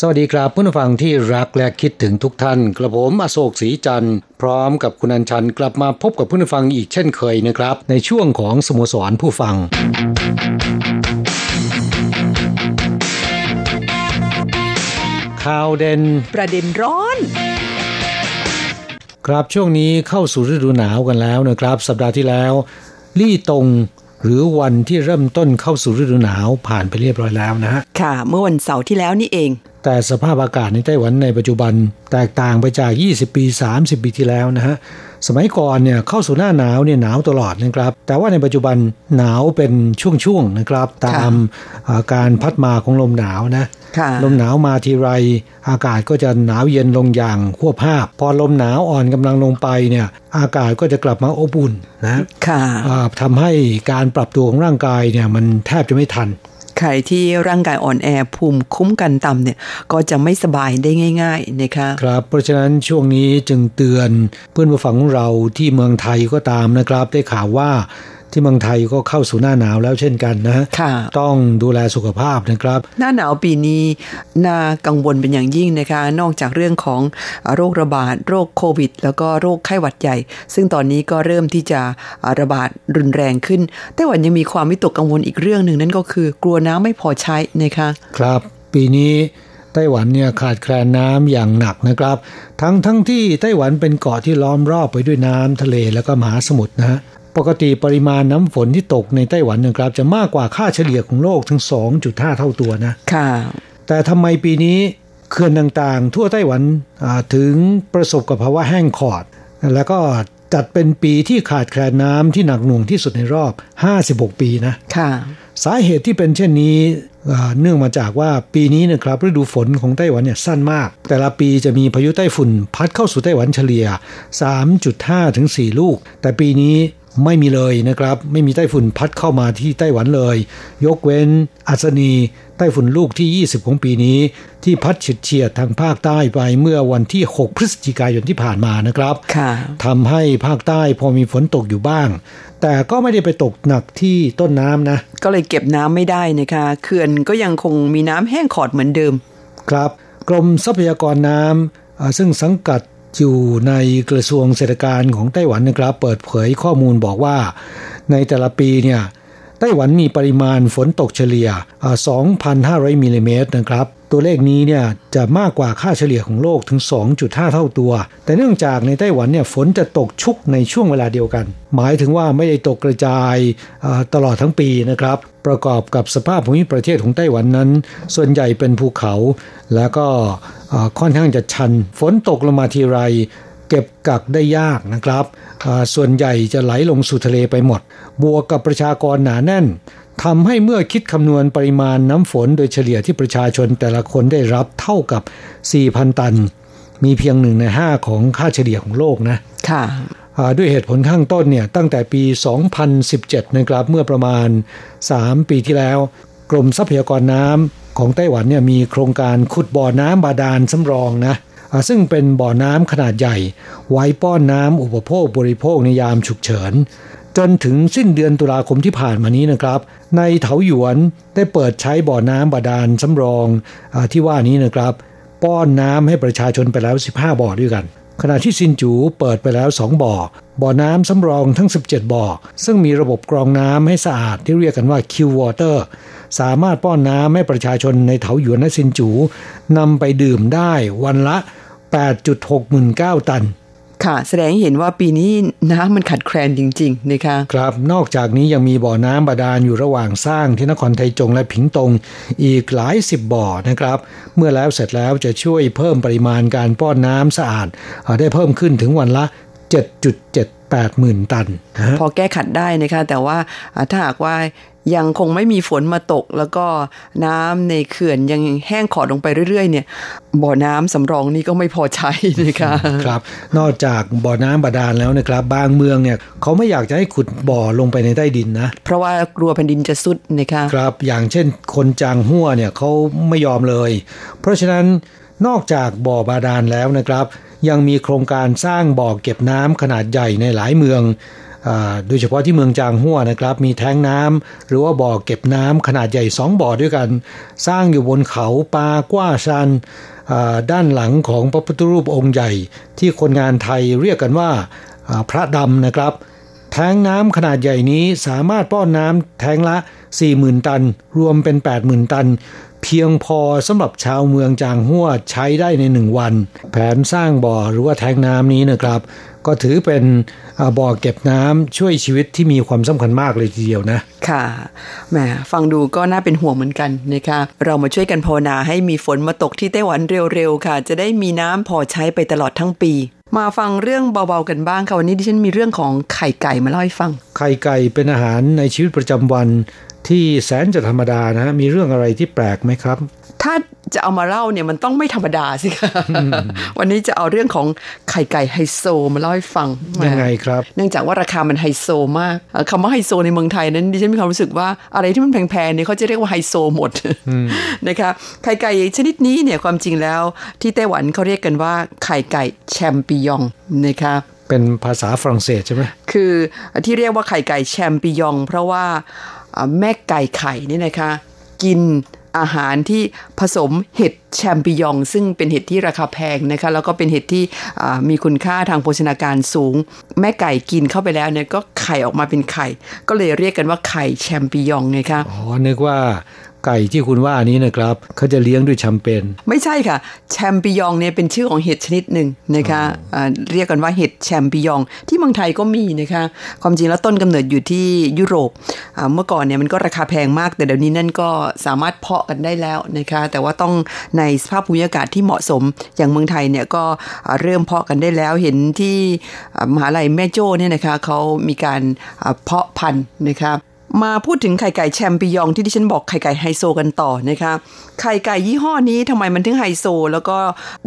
สวัสดีครับผู้ฟังที่รักและคิดถึงทุกท่านกระผมอโศกศรีจันทร์พร้อมกับคุณอัญชันกลับมาพบกับผู้ฟังอีกเช่นเคยนะครับ ในช่วงของสโมสรผู้ฟังข่าวเด่นประเด็นร้อนครับช่วงนี้เข้าสู่ฤดูหนาวกันแล้วนะครับ สัปดาห์ที่แล้ว ลี่ตงหรือวันที่เริ่มต้นเข้าสู่ฤดูหนาวผ่านไปเรียบร้อยแล้วนะฮะค่ะ เมื่อวันเสาร์ที่แล้วนี่เอง แต่สภาพอากาศในไต้หวันในปัจจุบันแตกต่างไปจาก 20 ปี 30 ปีที่แล้วนะฮะ สมัยก่อนเนี่ยเข้าสู่หน้าหนาวเนี่ยหนาวตลอดนะครับ แต่ว่าในปัจจุบันหนาวเป็นช่วงๆนะครับ ตามอ่าการพัดมาของลมหนาวนะค่ะลมหนาวมาทีไรอากาศก็จะหนาวเย็นลงอย่างขั้วภาพ พอลมหนาวอ่อนกำลังลงไปเนี่ยอากาศก็จะกลับมาอบอุ่นนะค่ะอ่าทำให้การปรับตัวของร่างกายเนี่ยมันแทบจะไม่ทัน ใครที่ร่างกายอ่อนแอภูมิคุ้มกันต่ำเนี่ยก็จะไม่สบายได้ง่าย ๆนะคะครับเพราะฉะนั้นช่วงนี้จึงเตือนเพื่อนผู้ฟังของเราที่เมืองไทยก็ตามนะครับ ได้ข่าวว่า ที่เมืองไทยก็เข้าสู่หน้าหนาวแล้วเช่นกันนะค่ะต้องดูแลสุขภาพนะครับ หน้าหนาวปีนี้น่ากังวลเป็นอย่างยิ่งนะคะ นอกจากเรื่องของโรคระบาดโรคโควิด แล้วก็โรคไข้หวัดใหญ่ ซึ่งตอนนี้ก็เริ่มที่จะระบาดรุนแรงขึ้นไต้หวันยังมีความวิตกกังวลอีกเรื่องหนึ่งนั่นก็คือกลัวน้ำไม่พอใช้นะคะ ครับปีนี้ไต้หวันเนี่ยขาดแคลนน้ำอย่างหนักนะครับ ทั้งทั้งที่ไต้หวันเป็นเกาะที่ล้อมรอบไปด้วยน้ำทะเลแล้วก็มหาสมุทรนะฮะ ปกติปริมาณน้ำฝนที่ตกในไต้หวันนะครับ จะมากกว่าค่าเฉลี่ยของโลกถึง 2.5 เท่าตัวนะค่ะแต่ทำไมปีนี้เขื่อนต่างๆ ทั่วไต้หวันอ่าถึงประสบกับภาวะแห้งขอด แล้วก็จัดเป็นปีที่ขาดแคลนน้ำที่หนักหน่วงที่สุดในรอบ 56 ปีนะค่ะสาเหตุที่เป็นเช่นนี้อ่าเนื่องมาจากว่าปีนี้นะครับฤดูฝนของไต้หวันเนี่ยสั้นมาก แต่ละปีจะมีพายุไต้ฝุ่นพัดเข้าสู่ไต้หวันเฉลี่ย 3.5 ถึง 4 ลูก แต่ปีนี้ ไม่มีเลยนะครับ ไม่มีไต้ฝุ่นพัดเข้ามาที่ไต้หวันเลย ยกเว้นอัศนีไต้ฝุ่นลูกที่ 20 ของปีนี้ ที่พัดเฉียดเฉียดทางภาคใต้ไปเมื่อวันที่ 6 พฤศจิกายนที่ผ่านมานะครับค่ะทำให้ภาคใต้พอมีฝนตกอยู่บ้าง แต่ก็ไม่ได้ไปตกหนักที่ต้นน้ำนะ ก็เลยเก็บน้ำไม่ได้นะคะเขื่อนก็ยังคงมีน้ำแห้งขอดเหมือนเดิม ครับ กรมทรัพยากรน้ำอ่าซึ่งสังกัด อยู่ในกระทรวงเศรษฐการของไต้หวันนะครับ เปิดเผยข้อมูลบอกว่า ในแต่ละปีเนี่ยไต้หวันมีปริมาณฝนตกเฉลี่ย 2,500มิลลิเมตรนะครับ ตัวเลขนี้เนี่ยจะมากกว่าค่าเฉลี่ยของโลกถึง 2.5 เท่าตัว แต่เนื่องจากในไต้หวันเนี่ยฝนจะตกชุกในช่วงเวลาเดียวกัน หมายถึงว่าไม่ได้ตกกระจายตลอดทั้งปีนะครับ ประกอบกับสภาพภูมิประเทศของไต้หวันนั้น ส่วนใหญ่เป็นภูเขา แล้วก็ค่อนข้างจะชัน ฝนตกลงมาทีไรเก็บกักได้ยากนะครับ ส่วนใหญ่จะไหลลงสู่ทะเลไปหมด บวกกับประชากรหนาแน่น ทำให้เมื่อคิดคำนวณปริมาณน้ำฝนโดยเฉลี่ยที่ประชาชนแต่ละคนได้รับเท่ากับ 4,000 ตัน มีเพียงหนึ่งในห้าของค่าเฉลี่ยของโลกนะค่ะอ่าด้วยเหตุผลข้างต้นเนี่ยตั้งแต่ปี 2017 นะครับเมื่อประมาณ 3 ปีที่แล้ว กรมทรัพยากรน้ำของไต้หวันเนี่ยมีโครงการขุดบ่อน้ำบาดาลสำรองนะอ่าซึ่งเป็นบ่อน้ำขนาดใหญ่ ไว้ป้อนน้ำอุปโภคบริโภคในยามฉุกเฉิน จนถึงสิ้นเดือนตุลาคมที่ผ่านมานี้นะครับ ในเถาหยวนได้เปิดใช้บ่อน้ำบาดาลสำรองอที่ว่านี้นะครับ ป้อนน้ำให้ประชาชนไปแล้ว 15 บ่อด้วยกัน ขณะที่ซินจูเปิดไปแล้ว 2 บ่อ บ่อน้ำสำรองทั้ง 17 บ่อ ซึ่งมีระบบกรองน้ำให้สะอาดที่เรียกกันว่า Q Water สามารถป้อนน้ำให้ประชาชนในเถาหยวนและซินจูนำไปดื่มได้วันละ 8.69 ตัน ค่ะ แสดงให้เห็นว่าปีนี้น้ำมันขัดแคลนจริง ๆ นะคะ ครับ นอกจากนี้ยังมีบ่อน้ำบาดาลอยู่ระหว่างสร้างที่นครไทจงและผิงตง อีกหลายสิบบ่อนะครับ เมื่อแล้วเสร็จแล้วจะช่วยเพิ่มปริมาณการป้อนน้ำสะอาด ได้เพิ่มขึ้นถึงวันละ 7.78หมื่นตัน พอแก้ขัดได้นะคะ แต่ว่าถ้าหากว่า ยังคงไม่มีฝนมาตก แล้วก็น้ำในเขื่อนยังแห้งขอดลงไปเรื่อยๆ เนี่ย บ่อน้ำสำรองนี้ก็ไม่พอใช้นะคะครับ นอกจากบ่อน้ำบาดาลแล้วนะครับ บางเมืองเนี่ยเขาไม่อยากจะให้ขุดบ่อลงไปในใต้ดินนะ เพราะว่ากลัวแผ่นดินจะซุดนะคะครับ อย่างเช่นคนจางหัวเนี่ยเขาไม่ยอมเลย เพราะฉะนั้นนอกจากบ่อบาดาลแล้วนะครับ ยังมีโครงการสร้างบ่อเก็บน้ำขนาดใหญ่ในหลายเมือง โดยเฉพาะที่เมืองจางหัวนะครับ มีแท้งน้ำหรือว่าบ่อเก็บน้ำขนาดใหญ่สองบ่อด้วยกัน สร้างอยู่บนเขาปากว้าชันด้านหลังของพระพุทธรูปองค์ใหญ่ ที่คนงานไทยเรียกกันว่าพระดำนะครับ แท้งน้ำขนาดใหญ่นี้สามารถป้อนน้ำแท้งละ 40,000 ตัน รวมเป็น 80,000 ตัน เพียงพอสำหรับชาวเมืองจางหัวใช้ได้ในหนึ่งวัน แผนสร้างบ่อหรือว่าแท้งน้ำนี้นะครับ ก็ถือเป็นบ่อเก็บน้ำช่วยชีวิตที่มีความสำคัญมากเลยทีเดียวนะ ค่ะแหมฟังดูก็น่าเป็นห่วงเหมือนกันนะคะเรามาช่วยกันภาวนาให้มีฝนมาตกที่ไต้หวันเร็วๆค่ะ จะได้มีน้ำพอใช้ไปตลอดทั้งปี มาฟังเรื่องเบาๆกันบ้างค่ะวันนี้ดิฉันมีเรื่องของไข่ไก่มาเล่าให้ฟัง ไข่ไก่เป็นอาหารในชีวิตประจำวันที่แสนจะธรรมดานะมีเรื่องอะไรที่แปลกไหมครับ ถ้า จะเอามาเล่าเนี่ยมันต้องไม่ธรรมดาสิคะวันนี้จะเอาเรื่องของไข่ไก่ไฮโซมาเล่าให้ฟังยังไงครับ เนื่องจากว่าราคามันไฮโซมากคำว่าไฮโซในเมืองไทยนั้นดิฉันมีความรู้สึกว่าอะไรที่มันแพงๆเนี่ยเขาจะเรียกว่าไฮโซหมดนะคะไข่ไก่ชนิดนี้เนี่ยความจริงแล้ว ที่ไต้หวันเขาเรียกกันว่าไข่ไก่แชมปิยองนะคะเป็นภาษาฝรั่งเศสใช่ไหมคือที่เรียกว่าไข่ไก่แชมปิยอง เพราะว่าแม่ไก่ไข่นี่นะคะ กิน อาหารที่ผสมเห็ดแชมปิยอง ซึ่งเป็นเห็ดที่ราคาแพงนะคะแล้วก็เป็นเห็ดที่มีคุณค่าทางโภชนาการสูง แม่ไก่กินเข้าไปแล้วเนี่ยก็ไข่ออกมาเป็นไข่ ก็เลยเรียกกันว่าไข่แชมปิยองไงคะอ๋อนึกว่า ไก่ที่คุณว่านี้นะครับเขาจะเลี้ยงด้วยแชมเปญไม่ใช่ค่ะ แชมปิยองเนี่ยเป็นชื่อของเห็ดชนิดหนึ่งนะคะะเรียกกันว่าเห็ดแชมปิยอง ที่เมืองไทยก็มีนะคะความจริงแล้วต้นกำเนิดอยู่ที่ยุโรปเมื่อก่อนเนี่ยมันก็ราคาแพงมาก แต่เดี๋ยวนี้นั่นก็สามารถเพาะกันได้แล้วนะคะแต่ว่าต้องในสภาพภูมิอากาศที่เหมาะสมอย่างเมืองไทยเนี่ยก็เริ่มเพาะกันได้แล้วเห็นที่มหาลัยแม่โจ้เนี่ยนะคะเขามีการเพาะพันธุ์นะคะ มาพูดถึงไข่ไก่แชมปิยองที่ดิฉันบอกไข่ไก่ไฮโซกันต่อนะคะไข่ไก่ยี่ห้อนี้ทำไมมันถึงไฮโซ แล้วก็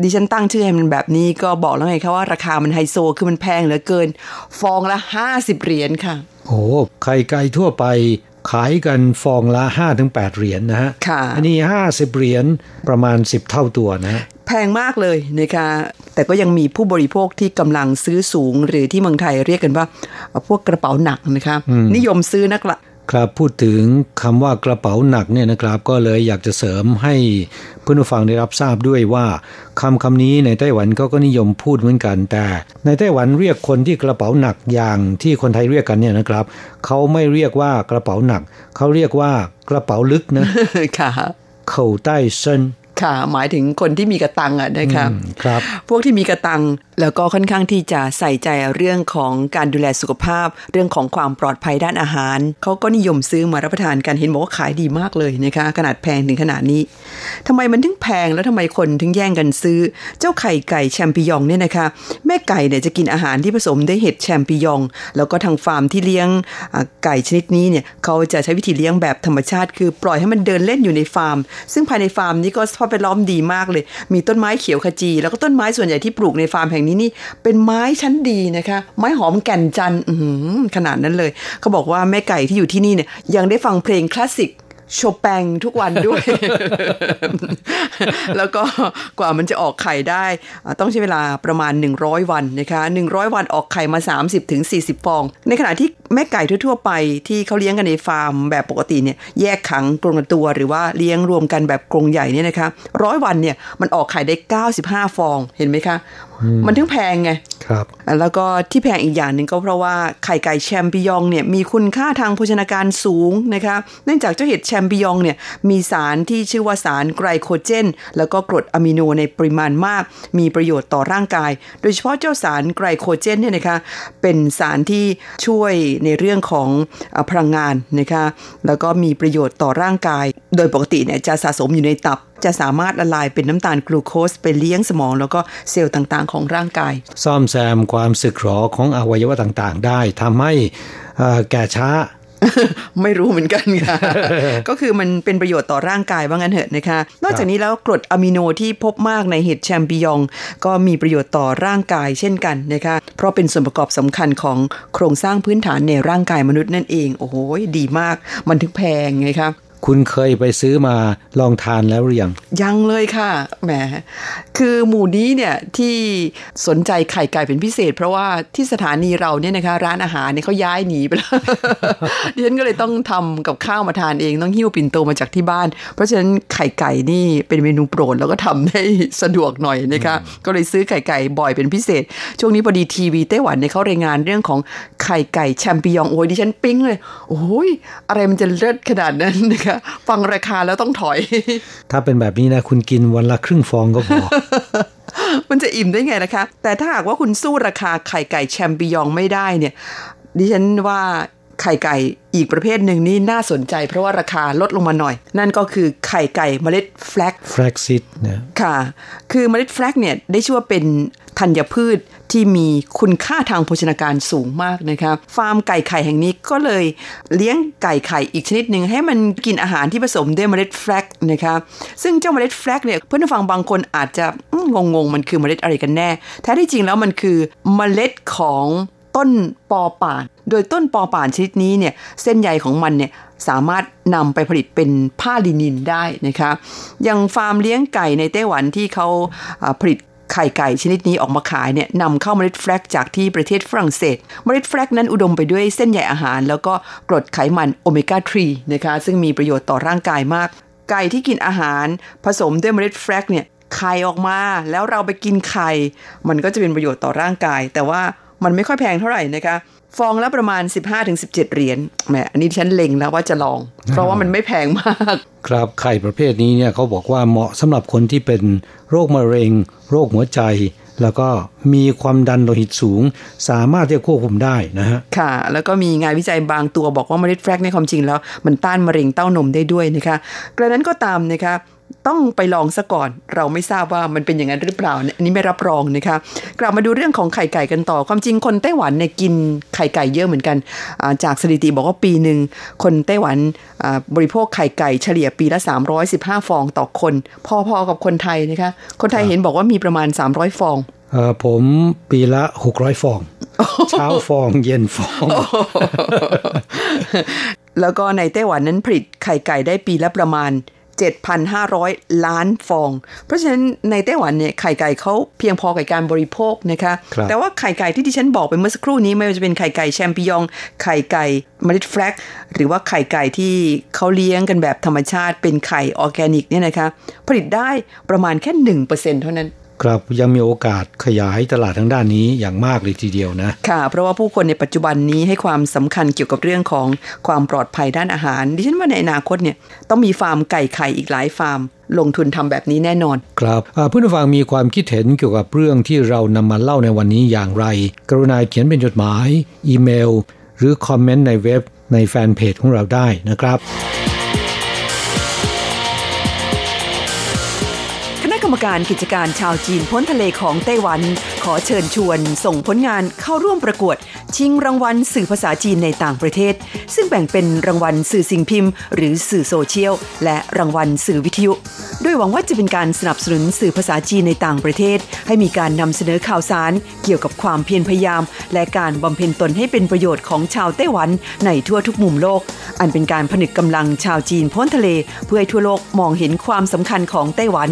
ดิฉันตั้งชื่อให้มันแบบนี้ก็บอกแล้วไงคะว่าราคามันไฮโซคือมันแพงเหลือเกิน ฟองละ 50 เหรียญค่ะ โอ้ไข่ไก่ทั่วไปขายกันฟองละ5-8เหรียญนนะฮะอันนี้ 50 เหรียญประมาณ 10 เท่าตัวนะแพงมากเลยนะคะแต่ก็ยังมีผู้บริโภคที่กำลังซื้อสูง หรือที่เมืองไทยเรียกกันว่า พวกกระเป๋าหนักนะคะ นิยมซื้อนักละ ครับพูดถึงคำว่ากระเป๋าหนักเนี่ยนะครับ ก็เลยอยากจะเสริมให้เพื่อนผู้ฟังได้รับทราบด้วยว่าคำคำนี้ในไต้หวันก็ก็นิยมพูดเหมือนกัน แต่ในไต้หวันเรียกคนที่กระเป๋าหนักอย่างที่คนไทยเรียกกันเนี่ยนะครับเขาไม่เรียกว่ากระเป๋าหนักเขาเรียกว่ากระเป๋าลึกนะค่ะเข่าใต้เส้น ค่ะ หมายถึงคนที่มีกระตังอะนะคะครับ พวกที่มีกระตังแล้วก็ค่อนข้างที่จะใส่ใจเรื่องของการดูแลสุขภาพ เรื่องของความปลอดภัยด้านอาหาร เขาก็นิยมซื้อมารับประทานกันเห็นบอกว่าขายดีมากเลยนะคะ ขนาดแพงถึงขนาดนี้ทำไมมันถึงแพงแล้วทำไมคนถึงแย่งกันซื้อ เจ้าไข่ไก่แชมปิยองเนี่ยนะคะ แม่ไก่เนี่ยจะกินอาหารที่ผสมด้วยเห็ดแชมปิยอง แล้วก็ทางฟาร์มที่เลี้ยงไก่ชนิดนี้เนี่ยเขาจะใช้วิธีเลี้ยงแบบธรรมชาติ คือปล่อยให้มันเดินเล่นอยู่ในฟาร์ม ซึ่งภายในฟาร์มนี้ก็สภาพแวดล้อมดีมากเลย มีต้นไม้เขียวขจี แล้วก็ต้นไม้ส่วนใหญ่ที่ปลูกในฟาร์มแห่งนี้นี่ เป็นไม้ชั้นดีนะคะ ไม้หอมแก่นจันขนาดนั้นเลยเขาบอกว่าแม่ไก่ที่อยู่ที่นี่เนี่ยยังได้ฟังเพลงคลาสสิกโชแปงทุกวันด้วย แล้วก็กว่ามันจะออกไข่ได้ ต้องใช้เวลาประมาณ 100 วันนะคะ 100 วันออกไข่มา 30-40 ฟอง ในขณะที่ แม่ไก่ทั่วๆไปที่เขาเลี้ยงกันในฟาร์มแบบปกติเนี่ยแยกขังกรงละตัวหรือว่าเลี้ยงรวมกันแบบกรงใหญ่เนี่ยนะคะร้อยวันเนี่ยมันออกไข่ได้ 95 ฟองเห็นไหมคะ มันถึงแพงไงครับแล้วก็ที่แพงอีกอย่างหนึ่งก็เพราะว่าไข่ไก่แชมปิยองเนี่ยมีคุณค่าทางโภชนาการสูงนะคะเนื่องจากเจ้าเห็ดแชมปิยองเนี่ยมีสารที่ชื่อว่าสารไกลโคเจน แล้วก็กรดอะมิโนในปริมาณมาก มีประโยชน์ต่อร่างกาย โดยเฉพาะเจ้าสารไกลโคเจนเนี่ยนะคะเป็นสารที่ช่วยในเรื่องของอพลังงานนะคะแล้วก็มีประโยชน์ต่อร่างกาย โดยปกติเนี่ยจะสะสมอยู่ในตับ จะสามารถละลายเป็นน้ำตาลกลูโคสไปเลี้ยงสมอง แล้วก็เซลล์ต่างๆ ของร่างกาย ซ่อมแซมความสึกหรอของอวัยวะต่างๆ ได้ทำให้แก่ช้า ไม่รู้เหมือนกันค่ะ ก็คือมันเป็นประโยชน์ต่อร่างกายว่างั้นเถอะนะคะ นอกจากนี้แล้วกรดอะมิโนที่พบมากในเห็ดแชมปิยอง ก็มีประโยชน์ต่อร่างกายเช่นกันนะคะ เพราะเป็นส่วนประกอบสำคัญของโครงสร้างพื้นฐานในร่างกายมนุษย์นั่นเอง โอ้โหดีมาก มันถึงแพงไงคะ คุณเคยไปซื้อมาลองทานแล้วหรือยัง ยังเลยค่ะแหมคือหมู่นี้เนี่ยที่สนใจไข่ไก่เป็นพิเศษ เพราะว่าที่สถานีเราเนี่ยนะคะ ร้านอาหารเนี่ยเขาย้ายหนีไปแล้วดิฉันก็เลยต้องทำกับข้าวมาทานเองต้องหิ้วปิ่นโตมาจากที่บ้าน เพราะฉะนั้นไข่ไก่นี่เป็นเมนูโปรดแล้วก็ทำได้สะดวกหน่อยนะคะก็เลยซื้อไข่ไก่บ่อยเป็นพิเศษ ช่วงนี้พอดีทีวีไต้หวันเนี่ยเขารายงานเรื่องของไข่ไก่แชมปิยองโอ้ยดิฉันปิ๊งเลยโอ้ยอะไรมันจะเลิศขนาดนั้นนะคะฟังราคาแล้วต้องถอย ถ้าเป็นแบบนี้นะคุณกินวันละครึ่งฟองก็พอมันจะอิ่มได้ไงล่ะคะ แต่ถ้าหากว่าคุณสู้ราคาไข่ไก่แชมปิยองไม่ได้เนี่ย ดิฉันว่าไข่ไก่อีกประเภทหนึ่งนี่น่าสนใจ เพราะว่าราคาลดลงมาหน่อย นั่นก็คือไข่ไก่เมล็ดแฟลกแฟลกซิดนะค่ะ คือเมล็ดแฟลกเนี่ยได้ชื่อว่าเป็น ธัญพืชที่มีคุณค่าทางโภชนาการสูงมากนะคะฟาร์มไก่ไข่แห่งนี้ก็เลยเลี้ยงไก่ไข่อีกชนิดหนึ่งให้มันกินอาหารที่ผสมด้วยเมล็ดแฟลกนะคะซึ่งเจ้าเมล็ดแฟลกเนี่ยเพื่อนฟังบางคนอาจจะงงๆมันคือเมล็ดอะไรกันแน่ แท้ที่จริงแล้วมันคือเมล็ดของต้นปอป่าน โดยต้นปอป่านชนิดนี้เนี่ยเส้นใยของมันเนี่ยสามารถนำไปผลิตเป็นผ้าลินินได้นะคะ อย่างฟาร์มเลี้ยงไก่ในไต้หวันที่เขาผลิต ไข่ไก่ชนิดนี้ออกมาขายเนี่ยนำเข้าเมล็ดแฟลกจากที่ประเทศฝรั่งเศส เมล็ดแฟลกนั้นอุดมไปด้วยเส้นใยอาหาร แล้วก็กรดไขมันโอเมก้า 3 นะคะ ซึ่งมีประโยชน์ต่อร่างกายมาก ไก่ที่กินอาหาร ผสมด้วยเมล็ดแฟลกเนี่ยไข่ออกมา แล้วเราไปกินไข่ มันก็จะเป็นประโยชน์ต่อร่างกาย แต่ว่ามันไม่ค่อยแพงเท่าไหร่นะคะฟองละประมาณ 15-17 เหรียญแหมอันนี้ฉันเล็งแล้วว่าจะลอง เพราะว่ามันไม่แพงมาก ครับไข่ประเภทนี้เนี่ยเขาบอกว่าเหมาะสำหรับคนที่เป็นโรคมะเร็ง โรคหัวใจ แล้วก็มีความดันโลหิตสูง สามารถที่จะควบคุมได้นะฮะค่ะ แล้วก็มีงานวิจัยบางตัวบอกว่าเมล็ดแฟลกในความจริงแล้ว มันต้านมะเร็งเต้านมได้ด้วยนะคะกระนั้นก็ตามนะคะ ต้องไปลองซะก่อน เราไม่ทราบว่ามันเป็นอย่างนั้นหรือเปล่าเนี่ยอันนี้ไม่รับรองนะคะกลับมาดูเรื่องของไข่ไก่กันต่อ ความจริงคนไต้หวันเนี่ยกินไข่ไก่เยอะเหมือนกันอ่าจากสถิติบอกว่าปีหนึ่งคนไต้หวันอ่าบริโภคไข่ไก่เฉลี่ยปีละ 315 ฟองต่อคน พอๆกับคนไทยนะคะคนไทยเห็นบอกว่ามีประมาณ 300 ฟองเอ่อผมปีละ600ฟอง เช้าฟองเย็นฟอง แล้วก็ในไต้หวันนั้นผลิตไข่ไก่ได้ปีละประมาณ 7,500 ล้านฟอง เพราะฉะนั้นในไต้หวันเนี่ยไข่ไก่เขาเพียงพอกับการบริโภคนะคะครับแต่ว่าไข่ไก่ที่ที่ฉันบอกไปเมื่อสักครู่นี้ไม่ว่าจะเป็นไข่ไก่แชมปิยองไข่ไก่เมล็ด flax หรือว่าไข่ไก่ที่เขาเลี้ยงกันแบบธรรมชาติเป็นไข่ออร์แกนิกเนี่ยนะคะผลิตได้ประมาณแค่ 1%เท่านั้น ครับยังมีโอกาสขยายตลาดทางด้านนี้อย่างมากเลยทีเดียวนะ ค่ะ เพราะว่าผู้คนในปัจจุบันนี้ให้ความสำคัญเกี่ยวกับเรื่องของความปลอดภัยด้านอาหาร ดิฉันว่าในอนาคตเนี่ยต้องมีฟาร์มไก่ไข่อีกหลายฟาร์ม ลงทุนทำแบบนี้แน่นอน ครับอ่าเพื่อนผู้ฟังมีความคิดเห็นเกี่ยวกับเรื่องที่เรานำมาเล่าในวันนี้อย่างไร กรุณาเขียนเป็นจดหมาย อีเมล หรือคอมเมนต์ในเว็บในแฟนเพจของเราได้นะครับ รรมการกิจการชาวจีนพ้นทะเลของไต้หวัน ขอเชิญชวน ส่งผลงานเข้าร่วมประกวด ชิงรางวัลสื่อภาษาจีนในต่างประเทศ ซึ่งแบ่งเป็นรางวัลสื่อสิ่งพิมพ์ หรือสื่อโซเชียล และรางวัลสื่อวิทยุโดยหวังว่าจะเป็นการสนับสนุนสื่อภาษาจีนในต่างประเทศ ให้มีการนำเสนอข่าวสาร เกี่ยวกับความเพียรพยายาม และการบำเพ็ญตนให้เป็นประโยชน์ของชาวไต้หวันในทั่วทุกมุมโลก อันเป็นการผนึกกำลังชาวจีนพ้นทะเล เพื่อให้ทั่วโลกมองเห็นความสำคัญของไต้หวัน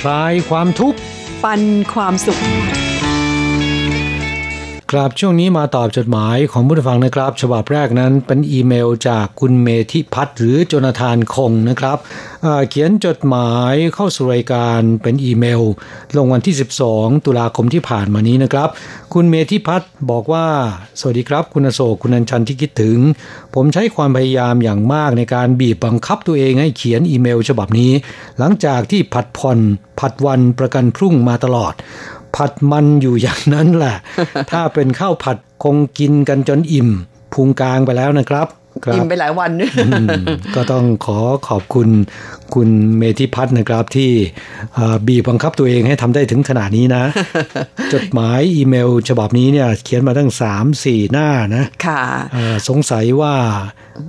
คลายความทุกข์ ปันความสุข ครับช่วงนี้มาตอบจดหมายของผู้ฟังนะครับ ฉบับแรกนั้นเป็นอีเมลจากคุณเมธิพัฒน์หรือโจนาธานคงนะครับเเขียนจดหมายเข้าสู่รายการเป็นอีเมล ลงวันที่ 12 ตุลาคมที่ผ่านมานี้นะครับ คุณเมธิพัฒน์บอกว่า สวัสดีครับ คุณโศกคุณอัญชันที่คิดถึง ผมใช้ความพยายามอย่างมากในการบีบบังคับตัวเองให้เขียนอีเมล ฉบับนี้ หลังจากที่ผัดผ่อนผัดวันประกันพรุ่งมาตลอด ผัดมันอยู่อย่างนั้นแหละ ถ้าเป็นข้าวผัดคงกินกันจนอิ่มพุงกลางไปแล้วนะครับ อิ่มไปหลายวันก็ต้องขอขอบคุณคุณเมธิพัฒน์นะครับที่บีบบังคับตัวเองให้ทำได้ถึงขนาดนี้นะ จดหมายอีเมลฉบับนี้เนี่ยเขียนมาตั้งสามสี่หน้านะค่ะสงสัยว่า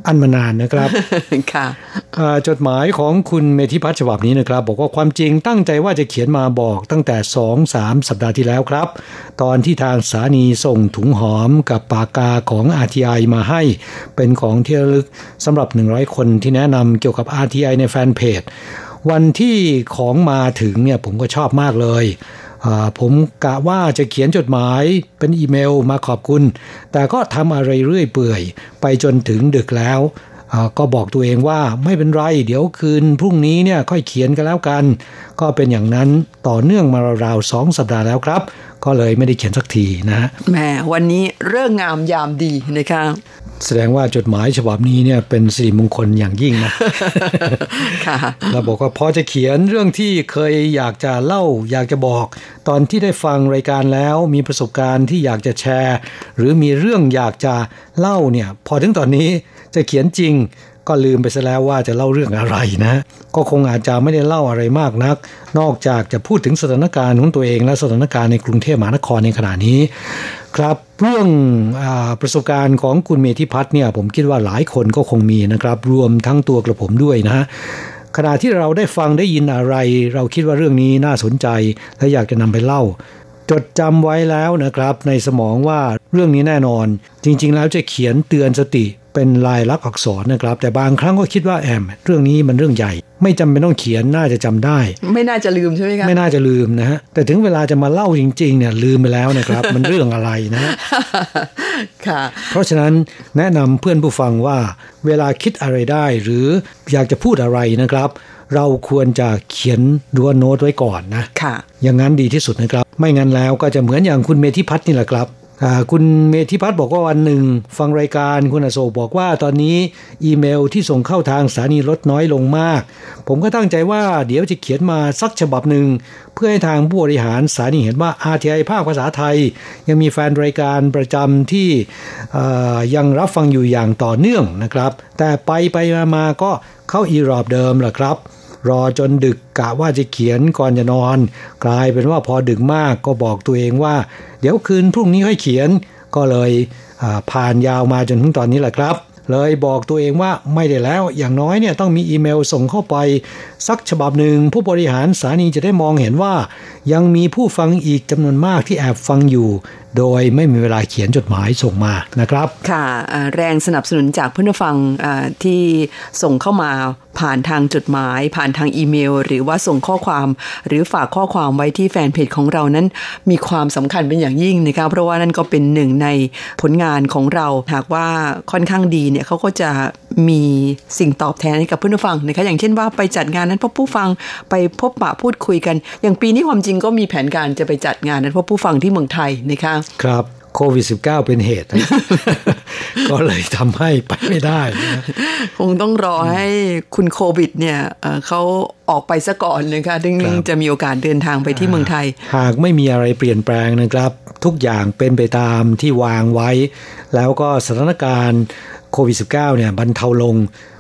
อันมานานนะครับค่ะจดหมายของคุณเมธิพัฒน์ฉบับนี้นะครับ บอกว่าความจริงตั้งใจว่าจะเขียนมาบอกตั้งแต่สองสามสัปดาห์ที่แล้วครับ ตอนที่ทางสถานีส่งถุงหอมกับปากกาของ RTI มาให้ เป็นของที่ระลึกสำหรับ 100 คนที่แนะนำเกี่ยวกับ RTI ในแฟนเพจ วันที่ของมาถึงเนี่ยผมก็ชอบมากเลยผมกะว่าจะเขียนจดหมายเป็นอีเมลมาขอบคุณ แต่ก็ทำอะไรเรื่อยเปื่อย ไปจนถึงดึกแล้ว ก็บอกตัวเองว่าไม่เป็นไร เดี๋ยวคืนพรุ่งนี้เนี่ยค่อยเขียนกันแล้วกัน ก็เป็นอย่างนั้นต่อเนื่องมาราวๆสองสัปดาห์แล้วครับ ก็เลยไม่ได้เขียนสักทีนะแหมวันนี้เรื่องงามยามดีนะคะแสดงว่าจดหมายฉบับนี้เนี่ยเป็นสิริมงคลอย่างยิ่งนะค่ะเราบอกว่าพอจะเขียนเรื่องที่เคยอยากจะเล่า อยากจะบอก ตอนที่ได้ฟังรายการแล้ว มีประสบการณ์ที่อยากจะแชร์ หรือมีเรื่องอยากจะเล่าเนี่ย พอถึงตอนนี้ จะเขียนจริง ก็ลืมไปซะแล้วว่าจะเล่าเรื่องอะไรนะ ก็คงอาจจะไม่ได้เล่าอะไรมากนัก นอกจากจะพูดถึงสถานการณ์ของตัวเองและสถานการณ์ในกรุงเทพมหานครในขณะนี้ ครับเรื่องอประสบการณ์ของคุณเมธิพัฒน์เนี่ยผมคิดว่าหลายคนก็คงมีนะครับ รวมทั้งตัวกระผมด้วยนะขณะที่เราได้ฟังได้ยินอะไร เราคิดว่าเรื่องนี้น่าสนใจ และอยากจะนำไปเล่า จดจำไว้แล้วนะครับ ในสมองว่าเรื่องนี้แน่นอน จริง ๆ แล้วจะเขียนเตือนสติ เป็นลายลักษณ์อักษรนะครับ แต่บางครั้งก็คิดว่าแอม เรื่องนี้มันเรื่องใหญ่ ไม่จำเป็นต้องเขียนน่าจะจำได้ ไม่น่าจะลืมใช่ไหมครับไม่น่าจะลืมนะฮะแต่ถึงเวลาจะมาเล่าจริงๆเนี่ยลืมไปแล้วนะครับ มันเรื่องอะไรนะค่ะเพราะฉะนั้นแนะนำเพื่อนผู้ฟังว่า เวลาคิดอะไรได้ หรืออยากจะพูดอะไรนะครับ เราควรจะเขียนดูโน้ตไว้ก่อนนะค่ะ อย่างนั้นดีที่สุดนะครับ ไม่งั้นแล้วก็จะเหมือนอย่างคุณเมธิพัฒน์นี่แหละครับ คุณเมธิพัฒน์บอกว่าวันหนึ่ง ฟังรายการคุณอโศกบอกว่าตอนนี้อีเมลที่ส่งเข้าทางสถานีลดน้อยลงมาก ผมก็ตั้งใจว่าเดี๋ยวจะเขียนมาสักฉบับหนึ่ง เพื่อให้ทางผู้บริหารสถานีเห็นว่า RTI ภาคภาษาไทย ยังมีแฟนรายการประจำที่ยังรับฟังอยู่อย่างต่อเนื่องนะครับ แต่ไปไปมาก็เข้าอีรอบเดิมแหละครับ รอจนดึกกะว่าจะเขียนก่อนจะนอน กลายเป็นว่าพอดึกมากก็บอกตัวเองว่า เดี๋ยวคืนพรุ่งนี้ค่อยเขียนก็เลยผ่านยาวมาจนถึงตอนนี้แหละครับ เลยบอกตัวเองว่าไม่ได้แล้วอย่างน้อยเนี่ยต้องมีอีเมลส่งเข้าไป สักฉบับหนึ่งผู้บริหารสถานีจะได้มองเห็นว่า ยังมีผู้ฟังอีกจำนวนมากที่แอบฟังอยู่ โดยไม่มีเวลาเขียนจดหมายส่งมานะครับ ค่ะแรงสนับสนุนจากเพื่อนฟังที่ส่งเข้ามาผ่านทางจดหมายผ่านทางอีเมล หรือว่าส่งข้อความ หรือฝากข้อความไว้ที่แฟนเพจของเรานั้น มีความสำคัญเป็นอย่างยิ่งนะคะเพราะว่านั่นก็เป็นหนึ่งในผลงานของเราหากว่าค่อนข้างดีเนี่ยเขาก็จะมีสิ่งตอบแทนให้กับเพื่อนฟังนะคะอย่างเช่นว่าไปจัดงานนั้นพบผู้ฟังไปพบปะพูดคุยกัน อย่างปีนี้ความจริงก็มีแผนการจะไปจัดงานนั้นพบผู้ฟังที่เมืองไทยนะคะครับโควิด -19 เป็นเหตุ ก็เลยทำให้ไปไม่ได้นะคงต้องรอให้คุณโควิดเนี่ยเขาออกไปซะก่อนเลยค่ะถึงจะมีโอกาสเดินทางไปที่เมืองไทย หากไม่มีอะไรเปลี่ยนแปลงนะครับ ทุกอย่างเป็นไปตามที่วางไว้ แล้วก็สถานการณ์ โควิด -19 เนี่ยบรรเทาลง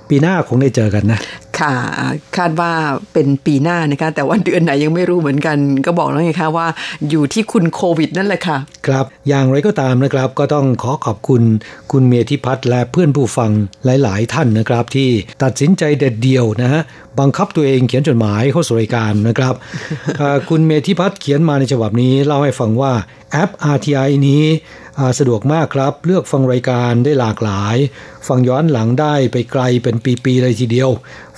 ปีหน้าคงได้เจอกันนะค่ะคาดว่าเป็นปีหน้านะคะ แต่ว่าเดือนไหนยังไม่รู้เหมือนกัน ก็บอกแล้วไงคะว่าอยู่ที่คุณโควิดนั่นแหละค่ะ ครับ อย่างไรก็ตามนะครับ ก็ต้องขอขอบคุณคุณเมธิพัฒน์และเพื่อนผู้ฟังหลาย ๆ ท่านนะครับ ที่ตัดสินใจเด็ดเดียวนะฮะบังคับตัวเองเขียนจดหมายเข้าสู่รายการนะครับคุณเมธิพัฒน์เขียนมาในฉบับนี้เล่าให้ฟังว่าแอป RTI นี้สะดวกมากครับ เลือกฟังรายการได้หลากหลาย ฟังย้อนหลังได้ไปไกลเป็นปี ๆ เลยทีเดียว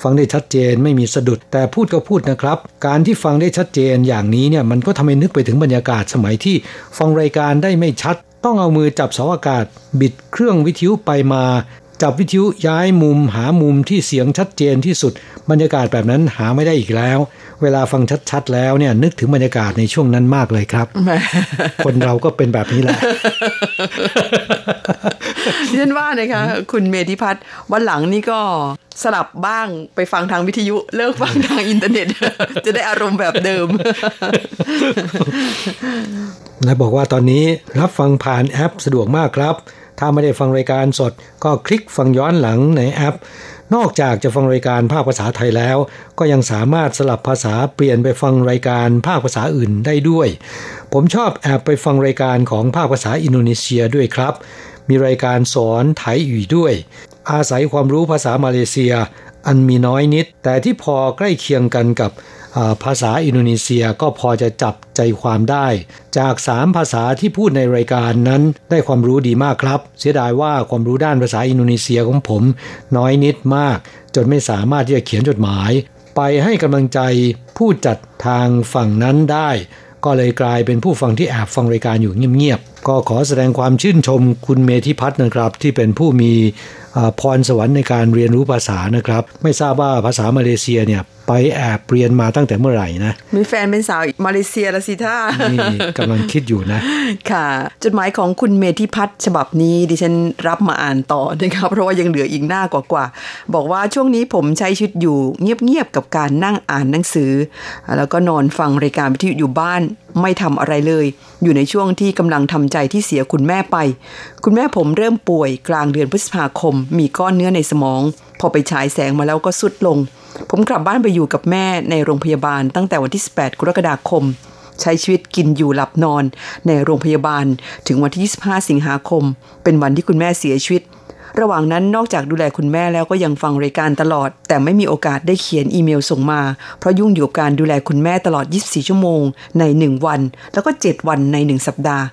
ฟังได้ชัดเจนไม่มีสะดุดแต่พูดก็พูดนะครับ การที่ฟังได้ชัดเจนอย่างนี้เนี่ยมันก็ทำให้นึกไปถึงบรรยากาศสมัยที่ฟังรายการได้ไม่ชัด ต้องเอามือจับเสาอากาศ บิดเครื่องวิทยุไปมา จับวิทยุย้ายมุมหามุมที่เสียงชัดเจนที่สุด บรรยากาศแบบนั้นหาไม่ได้อีกแล้ว เวลาฟังชัดๆแล้วเนี่ยนึกถึงบรรยากาศในช่วงนั้นมากเลยครับ คนเราก็เป็นแบบนี้แหละดิฉันว่านะคะคุณเมธิพัฒน์วันหลังนี่ก็สลับบ้างไปฟังทางวิทยุ เลิกฟังทางอินเทอร์เน็ต จะได้อารมณ์แบบเดิม และบอกว่าตอนนี้รับฟังผ่านแอปสะดวกมากครับ ถ้าไม่ได้ฟังรายการสดก็คลิกฟังย้อนหลังในแอป นอกจากจะฟังรายการภาคภาษาไทยแล้ว ก็ยังสามารถสลับภาษาเปลี่ยนไปฟังรายการภาคภาษาอื่นได้ด้วย ผมชอบแอบไปฟังรายการของภาคภาษาอินโดนีเซียด้วยครับ มีรายการสอนไทยอยู่ด้วย อาศัยความรู้ภาษามาเลเซีย อันมีน้อยนิด แต่ที่พอใกล้เคียงกันกับ ภาษาอินโดนีเซียก็พอจะจับใจความได้ จากสามภาษาที่พูดในรายการนั้นได้ความรู้ดีมากครับ เสียดายว่าความรู้ด้านภาษาอินโดนีเซียของผม น้อยนิดมาก จนไม่สามารถที่จะเขียนจดหมาย ไปให้กำลังใจผู้จัดทางฝั่งนั้นได้ ก็เลยกลายเป็นผู้ฟังที่แอบฟังรายการอยู่เงียบๆ ก็ขอแสดงความชื่นชมคุณเมธิพัฒน์นะครับ ที่เป็นผู้มีพรสวรรค์ในการเรียนรู้ภาษานะครับ ไม่ทราบว่าภาษามาเลเซียเนี่ยไปแอบเรียนมาตั้งแต่เมื่อไหร่นะ มีแฟนเป็นสาวมาเลเซียละสิท่านี่กำลังคิดอยู่นะ ค่ะ จดหมายของคุณเมธิพัฒน์ฉบับนี้ดิฉันรับมาอ่านต่อนะครับ เพราะว่ายังเหลืออีกหน้ากว่าๆบอกว่าช่วงนี้ผมใช้ชีวิตอยู่เงียบๆกับการนั่งอ่านหนังสือ แล้วก็นอนฟังรายการวิทยุอยู่บ้าน ไม่ทำอะไรเลย อยู่ในช่วงที่กำลังทำใจที่เสียคุณแม่ไป คุณแม่ผมเริ่มป่วยกลางเดือนพฤษภาคม มีก้อนเนื้อในสมอง พอไปฉายแสงมาแล้วก็สุดลง ผมกลับบ้านไปอยู่กับแม่ในโรงพยาบาลตั้งแต่วันที่ 18 กรกฎาคม ใช้ชีวิตกินอยู่หลับนอน ในโรงพยาบาล ถึงวันที่ 25 สิงหาคม เป็นวันที่คุณแม่เสียชีวิต ระหว่างนั้นนอกจากดูแลคุณแม่แล้วก็ยังฟังรายการตลอด แต่ไม่มีโอกาสได้เขียนอีเมลส่งมา เพราะยุ่งอยู่กับการดูแลคุณแม่ตลอด 24 ชั่วโมงใน 1 วัน แล้วก็ 7 วันใน 1 สัปดาห์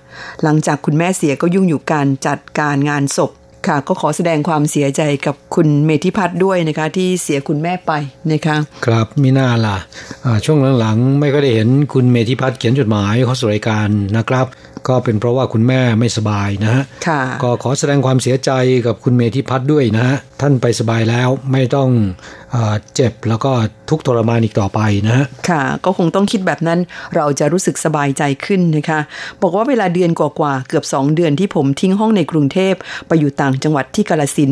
หลังจากคุณแม่เสียก็ยุ่งอยู่การจัดการงานศพค่ะก็ขอแสดงความเสียใจกับคุณเมธิพัฒน์ด้วยนะคะ ที่เสียคุณแม่ไปนะคะครับมีน้าล่ะช่วงหลังๆ ไม่ก็ได้เห็นคุณเมธิพัฒน์เขียนจดหมายเข้าสู่รายการนะครับ ก็เป็นเพราะว่าคุณแม่ไม่สบายนะฮะก็ขอแสดงความเสียใจกับคุณเมธิพัฒน์ด้วยนะฮะท่านไปสบายแล้วไม่ต้องเจ็บแล้วก็ทุกทรมานอีกต่อไปนะค่ะ ก็คงต้องคิดแบบนั้นเราจะรู้สึกสบายใจขึ้นนะคะ บอกว่าเวลาเดือนกว่าๆเกือบ 2 เดือนที่ผมทิ้งห้องในกรุงเทพไปอยู่ต่างจังหวัดที่กาลสิน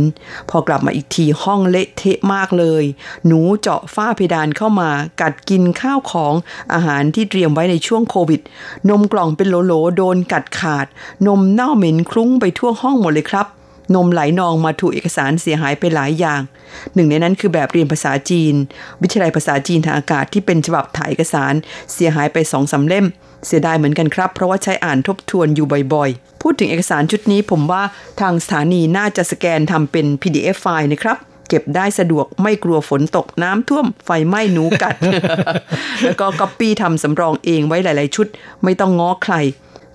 พอกลับมาอีกทีห้องเละเทะมากเลย หนูเจาะฝ้าเพดานเข้ามา กัดกินข้าวของอาหารที่เตรียมไว้ในช่วงโควิด นมกล่องเป็นโหลๆโดนกัดขาด นมเน่าเหม็นคลุ้งไปทั่วห้องหมดเลยครับ นมไหลนองมาถูกเอกสารเสียหายไปหลายอย่าง หนึ่งในนั้นคือแบบเรียนภาษาจีน วิทยาลัยภาษาจีนทางอากาศที่เป็นฉบับถ่ายเอกสารเสียหายไปสองสาเล่ม เสียดายเหมือนกันครับ เพราะว่าใช้อ่านทบทวนอยู่บ่อยๆ พูดถึงเอกสารชุดนี้ผมว่าทางสถานีน่าจะสแกนทำเป็น PDF ไฟล์นะครับเก็บได้สะดวกไม่กลัวฝนตกน้ำท่วมไฟไหม้หนูกัด แล้วก็ก๊อปปี้ทำสำรองเองไว้หลาย ๆ ชุด ไม่ต้องง้อใคร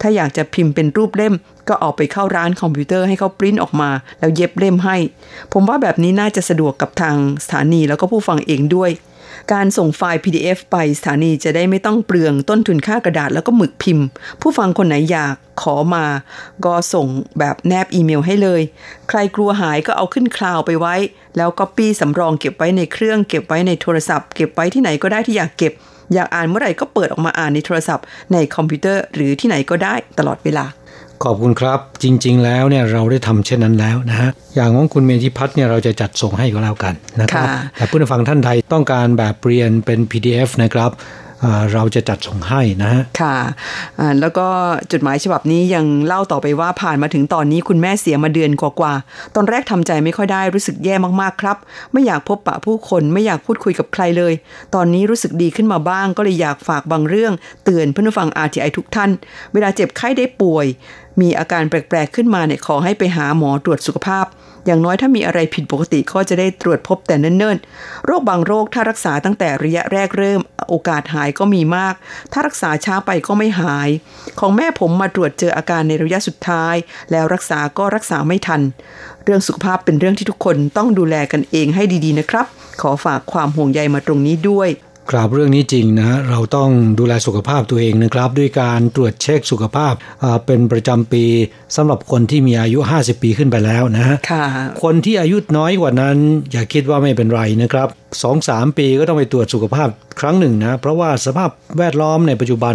ถ้าอยากจะพิมพ์เป็นรูปเล่ม ก็ออกไปเข้าร้านคอมพิวเตอร์ให้เขาปริ้นออกมา แล้วเย็บเล่มให้ ผมว่าแบบนี้น่าจะสะดวกกับทางสถานีแล้วก็ผู้ฟังเองด้วย การส่งไฟล์ PDF ไปสถานีจะได้ไม่ต้องเปลืองต้นทุนค่ากระดาษแล้วก็หมึกพิมพ์ ผู้ฟังคนไหนอยากขอมา ก็ส่งแบบแนบอีเมลให้เลย ใครกลัวหายก็เอาขึ้น cloud ไปไว้ แล้วก็ก๊อปปี้สำรองเก็บไว้ในเครื่อง เก็บไว้ในโทรศัพท์ เก็บไว้ที่ไหนก็ได้ที่อยากเก็บ อยากอ่านเมื่อไหร่ก็เปิดออกมาอ่านในโทรศัพท์ ในคอมพิวเตอร์หรือที่ไหนก็ได้ตลอดเวลา ขอบคุณครับ จริง ๆ แล้วเนี่ยเราได้ทำเช่นนั้นแล้วนะฮะอย่างของคุณเมธิพัฒน์เนี่ยเราจะจัดส่งให้ก็แล้วกันนะครับแต่ผู้ฟังท่านใดต้องการแบบเรียนเป็น PDF นะครับ เราจะจัดส่งให้นะฮะค่ะแล้วก็จดหมายฉบับนี้ยังเล่าต่อไปว่าผ่านมาถึงตอนนี้คุณแม่เสียมาเดือนกว่าๆตอนแรกทำใจไม่ค่อยได้รู้สึกแย่มากๆครับ ไม่อยากพบปะผู้คนไม่อยากพูดคุยกับใครเลย ตอนนี้รู้สึกดีขึ้นมาบ้าง ก็เลยอยากฝากบางเรื่อง เตือนเพื่อนฟัง RTI ทุกท่าน เวลาเจ็บไข้ได้ป่วย มีอาการแปลกๆขึ้นมาเนี่ยขอให้ไปหาหมอตรวจสุขภาพ อย่างน้อยถ้ามีอะไรผิดปกติก็จะได้ตรวจพบแต่เนิ่นๆ โรคบางโรคถ้ารักษาตั้งแต่ระยะแรกเริ่ม โอกาสหายก็มีมาก ถ้ารักษาช้าไปก็ไม่หาย ของแม่ผมมาตรวจเจออาการในระยะสุดท้าย แล้วรักษาก็รักษาไม่ทัน เรื่องสุขภาพเป็นเรื่องที่ทุกคนต้องดูแลกันเองให้ดีๆนะครับ ขอฝากความห่วงใยมาตรงนี้ด้วย ครับเรื่องนี้จริงนะเราต้องดูแลสุขภาพตัวเองนะครับ ด้วยการตรวจเช็คสุขภาพเป็นประจำปีสำหรับคนที่มีอายุ 50 ปีขึ้นไปแล้วนะฮะคนที่อายุน้อยกว่านั้น อย่าคิดว่าไม่เป็นไรนะครับสองสามปีก็ต้องไปตรวจสุขภาพครั้งหนึ่งนะ เพราะว่าสภาพแวดล้อมในปัจจุบัน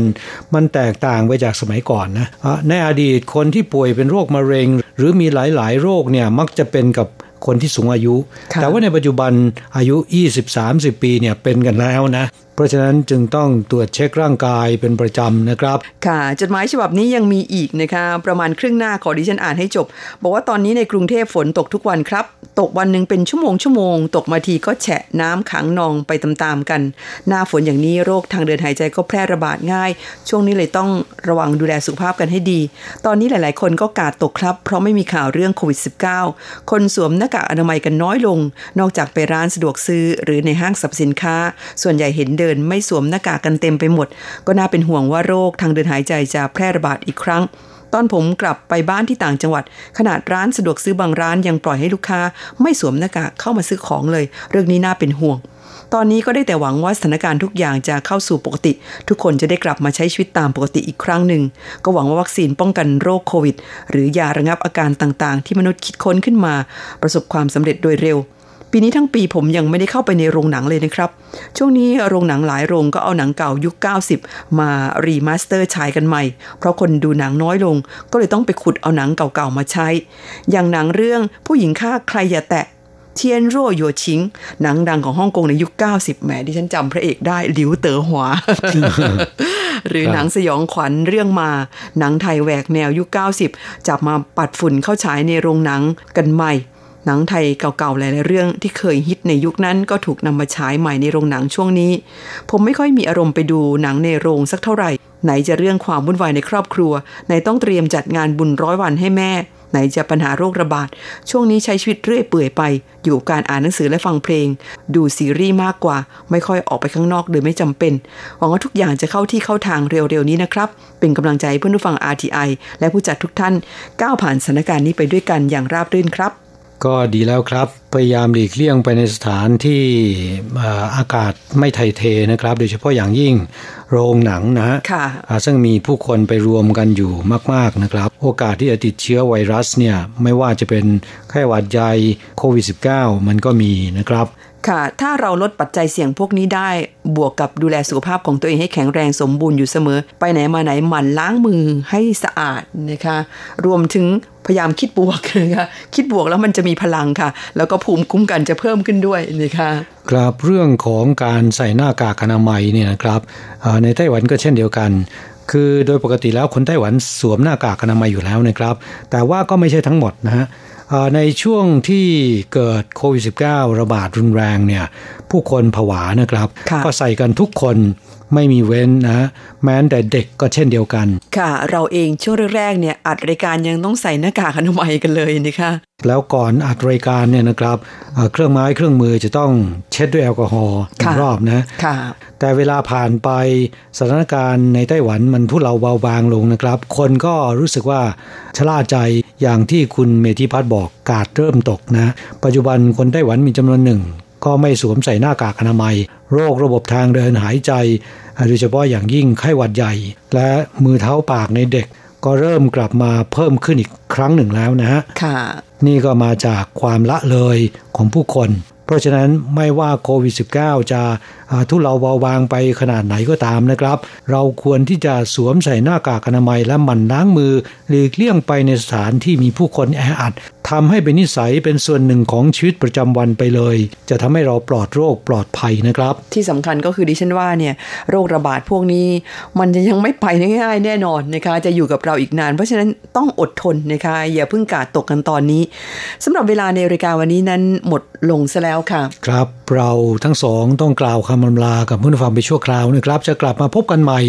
มันแตกต่างไปจากสมัยก่อนนะในอดีตคนที่ป่วยเป็นโรคมะเร็ง หรือมีหลาย ๆ โรคเนี่ยมักจะเป็นกับ คนที่สูงอายุ แต่ว่าในปัจจุบันอายุ 20-30 ปีเนี่ยเป็นกันแล้วนะเพ ราะฉะนั้นจึงต้องตรวจเช็คร่างกายเป็นประจำนะครับ ค่ะจดหมายฉบับนี้ยังมีอีกนะคะ ประมาณครึ่งหน้าขอดิฉันอ่านให้จบ บอกว่าตอนนี้ในกรุงเทพฝนตกทุกวันครับ ตกวันหนึ่งเป็นชั่วโมงชั่วโมง ตกมาทีก็แฉะน้ำขังนองไปตามๆกัน หน้าฝนอย่างนี้โรคทางเดินหายใจก็แพร่ระบาดง่าย ช่วงนี้เลยต้องระวังดูแลสุขภาพกันให้ดี ตอนนี้หลาย ๆ คนก็กาดตกครับ เพราะไม่มีข่าวเรื่องโควิด -19 คนสวมหน้ากากอนามัยกันน้อยลง นอกจากไปร้านสะดวกซื้อหรือในห้างสรรพสินค้า ส่วนใหญ่เห็นเดินไม่สวมหน้ากากกันเต็มไปหมด ก็น่าเป็นห่วงว่าโรคทางเดินหายใจจะแพร่ระบาดอีกครั้ง ตอนผมกลับไปบ้านที่ต่างจังหวัด ขนาดร้านสะดวกซื้อบางร้านยังปล่อยให้ลูกค้า ไม่สวมหน้ากากเข้ามาซื้อของเลย เรื่องนี้น่าเป็นห่วง ตอนนี้ก็ได้แต่หวังว่าสถานการณ์ทุกอย่างจะเข้าสู่ปกติ ทุกคนจะได้กลับมาใช้ชีวิตตามปกติอีกครั้งหนึ่งก็หวังว่าวัคซีนป้องกันโรคโควิด หรือยาระงับอาการต่างๆ ที่มนุษย์คิดค้นขึ้นมา ประสบความสำเร็จโดยเร็ว ปีนี้ทั้งปีผมยังไม่ได้เข้าไปในโรงหนังเลยนะครับ ช่วงนี้โรงหนังหลายโรงก็เอาหนังเก่ายุค 90 มา remaster ฉายกันใหม่ เพราะคนดูหนังน้อยลง ก็เลยต้องไปขุดเอาหนังเก่าๆมาใช้ อย่างหนังเรื่องผู้หญิงฆ่าใครอย่าแตะเทียนรั่วโยชิง หนังดังของฮ่องกงในยุค 90แหมดิฉันจำพระเอกได้หลิวเต๋อหวาหรือหนังสยองขวัญเรื่องมา หนังไทยแหวกแนวยุค 90 จับมาปัดฝุ่นเข้าฉายในโรงหนังกันใหม่ หนังไทยเก่าๆหลายๆเรื่องที่เคยฮิตในยุคนั้นก็ถูกนำมาฉายใหม่ในโรงหนังช่วงนี้ ผมไม่ค่อยมีอารมณ์ไปดูหนังในโรงสักเท่าไหร่ ไหนจะเรื่องความวุ่นวายในครอบครัว ไหนต้องเตรียมจัดงานบุญร้อยวันให้แม่ ไหนจะปัญหาโรคระบาด ช่วงนี้ใช้ชีวิตเรื่อยเปื่อยไป อยู่การอ่านหนังสือและฟังเพลง ดูซีรีส์มากกว่า ไม่ค่อยออกไปข้างนอกโดยไม่จำเป็น หวังว่าทุกอย่างจะเข้าที่เข้าทางเร็วๆนี้นะครับ เป็นกำลังใจเพื่อนผู้ฟัง RTI และผู้จัดทุกท่าน ก้าวผ่านสถานการณ์นี้ไปด้วยกันอย่างราบรื่นครับ ก็ดีแล้วครับ พยายามหลีกเลี่ยงไปในสถานที่อากาศไม่ไทยเทนะครับ โดยเฉพาะอย่างยิ่งโรงหนังนะฮะซึ่งมีผู้คนไปรวมกันอยู่มาก ๆนะครับ โอกาสที่จะติดเชื้อไวรัสเนี่ยไม่ว่าจะเป็นไข้หวัดใหญ่โควิด -19 มันก็มีนะครับ ค่ะ ถ้าเราลดปัจจัยเสี่ยงพวกนี้ได้ บวกกับดูแลสุขภาพของตัวเองให้แข็งแรงสมบูรณ์อยู่เสมอ ไปไหนมาไหนหมั่นล้างมือให้สะอาดนะคะ รวมถึงพยายามคิดบวกนะคะคิดบวกแล้วมันจะมีพลังค่ะ แล้วก็ภูมิคุ้มกันจะเพิ่มขึ้นด้วยนะคะครับเรื่องของการใส่หน้ากากอนามัยเนี่ยนะครับในไต้หวันก็เช่นเดียวกันคือโดยปกติแล้วคนไต้หวันสวมหน้ากากอนามัยอยู่แล้วนะครับ แต่ว่าก็ไม่ใช่ทั้งหมดนะฮะ ในช่วงที่เกิดโควิด -19 ระบาดรุนแรงเนี่ยผู้คนผวานะครับ ก็ใส่กันทุกคนไม่มีเว้นนะ แม้แต่เด็กก็เช่นเดียวกัน ค่ะ เราเองช่วงแรกๆเนี่ยอัดรายการยังต้องใส่หน้ากากอนามัยกันเลยนะคะแล้วก่อนอัดรายการเนี่ยนะครับ เครื่องไม้เครื่องมือจะต้องเช็ดด้วยแอลกอฮอล์รอบนะค่ะ แต่เวลาผ่านไปสถานการณ์ในไต้หวันมันทุเลาเบาบางลงนะครับ คนก็รู้สึกว่าชะล่าใจอย่างที่คุณเมธิพัฒน์บอกกาดเริ่มตกนะ ปัจจุบันคนไต้หวันมีจำนวนหนึ่ง ก็ไม่สวมใส่หน้ากากอนามัย โรคระบบทางเดินหายใจโดยเฉพาะอย่างยิ่งไข้หวัดใหญ่ และมือเท้าปากในเด็กก็เริ่มกลับมาเพิ่มขึ้นอีกครั้งหนึ่งแล้วนะฮะนี่ก็มาจากความละเลยของผู้คน เพราะฉะนั้นไม่ว่าโควิด -19 จะทุเลาเบาบางไปขนาดไหนก็ตามนะครับ เราควรที่จะสวมใส่หน้ากากอนามัยและหมั่นล้างมือ หลีกเลี่ยงไปในสถานที่มีผู้คนแออัด ทำให้เป็นนิสัยเป็นส่วนหนึ่งของชีวิตประจำวันไปเลย จะทำให้เราปลอดโรคปลอดภัยนะครับ ที่สำคัญก็คือดิฉันว่าเนี่ยโรคระบาดพวกนี้ มันจะยังไม่ไปง่ายๆแน่นอนนะคะ จะอยู่กับเราอีกนาน เพราะฉะนั้นต้องอดทนนะคะอย่าเพิ่งกาดตกกันตอนนี้สำหรับเวลาในรายการวันนี้นั้นหมดลงซะแล้วค่ะ ครับเราทั้งสองต้องกล่าวคำอำลากับผู้ฟังไปชั่วคราวนะครับ จะกลับมาพบกันใหม่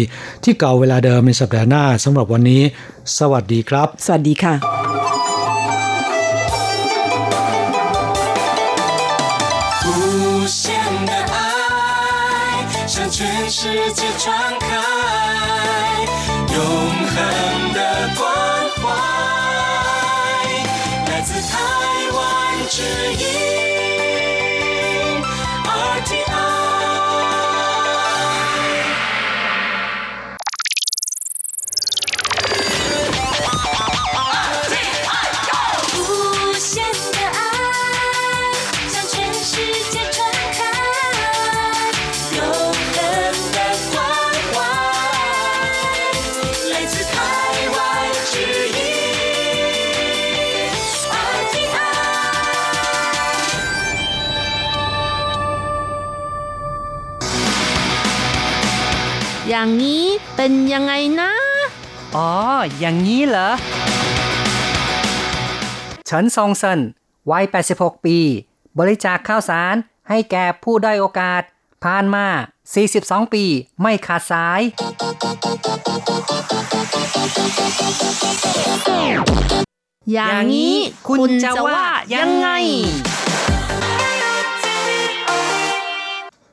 ที่เก่าเวลาเดิมในสัปดาห์หน้าสำหรับวันนี้ สวัสดีครับ สวัสดีค่ะ 世界传开，永恒的关怀来自台湾之音。 อย่างนี้เป็นยังไงนะ อ๋อ อย่างนี้เหรอ เฉินซงเซินวัย 86 ปี บริจาคข้าวสารให้แก่ผู้ได้อยโอกาส ผ่านมา 42 ปีไม่ขาดสาย อย่างนี้คุณจะว่ายังไง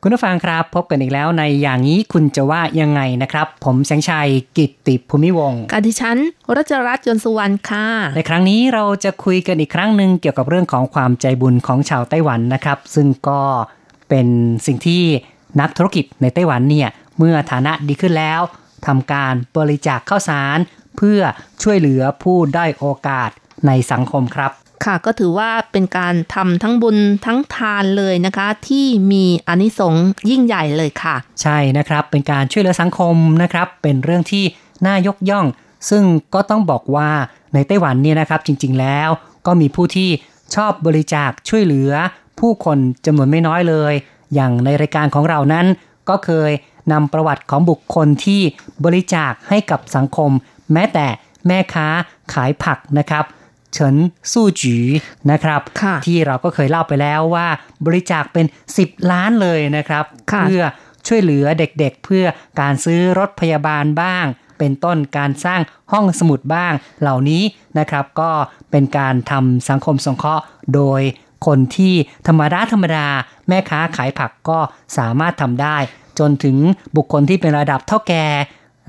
คุณผู้ฟังครับ พบกันอีกแล้วในอย่างนี้คุณจะว่ายังไงนะครับ ผมแสงชัยกิตติภูมิวงศ์กาดิฉันรัชรัตน์ยนต์สุวรรณค่ะ ในครั้งนี้เราจะคุยกันอีกครั้งหนึ่งเกี่ยวกับเรื่องของความใจบุญของชาวไต้หวันนะครับ ซึ่งก็เป็นสิ่งที่นักธุรกิจในไต้หวันเนี่ยเมื่อฐานะดีขึ้นแล้วทำการบริจาคข้าวสาร เพื่อช่วยเหลือผู้ได้อยโอกาสในสังคมครับ ค่ะก็ถือว่าเป็นการทำทั้งบุญทั้งทานเลยนะคะ ที่มีอนิสงส์ยิ่งใหญ่เลยค่ะ ใช่นะครับเป็นการช่วยเหลือสังคมนะครับ เป็นเรื่องที่น่ายกย่อง ซึ่งก็ต้องบอกว่าในไต้หวันเนี่ยนะครับจริง ๆ แล้วก็มีผู้ที่ชอบบริจาคช่วยเหลือ ผู้คนจำนวนไม่น้อยเลย อย่างในรายการของเรานั้น ก็เคยนำประวัติของบุคคลที่บริจาคให้กับสังคม แม้แต่แม่ค้าขายผักนะครับ เฉินสู้จีนะครับค่ะที่เราก็เคยเล่าไปแล้วว่าบริจาคเป็น 10 ล้านเลยนะครับค่ะเพื่อช่วยเหลือเด็กๆ เพื่อการซื้อรถพยาบาลบ้าง เป็นต้นการสร้างห้องสมุดบ้างเหล่านี้นะครับ ก็เป็นการทำสังคมสงเคราะห์โดยคนที่ธรรมดาธรรมดา แม่ค้าขายผักก็สามารถทำได้ จนถึงบุคคลที่เป็นระดับเท่าแก่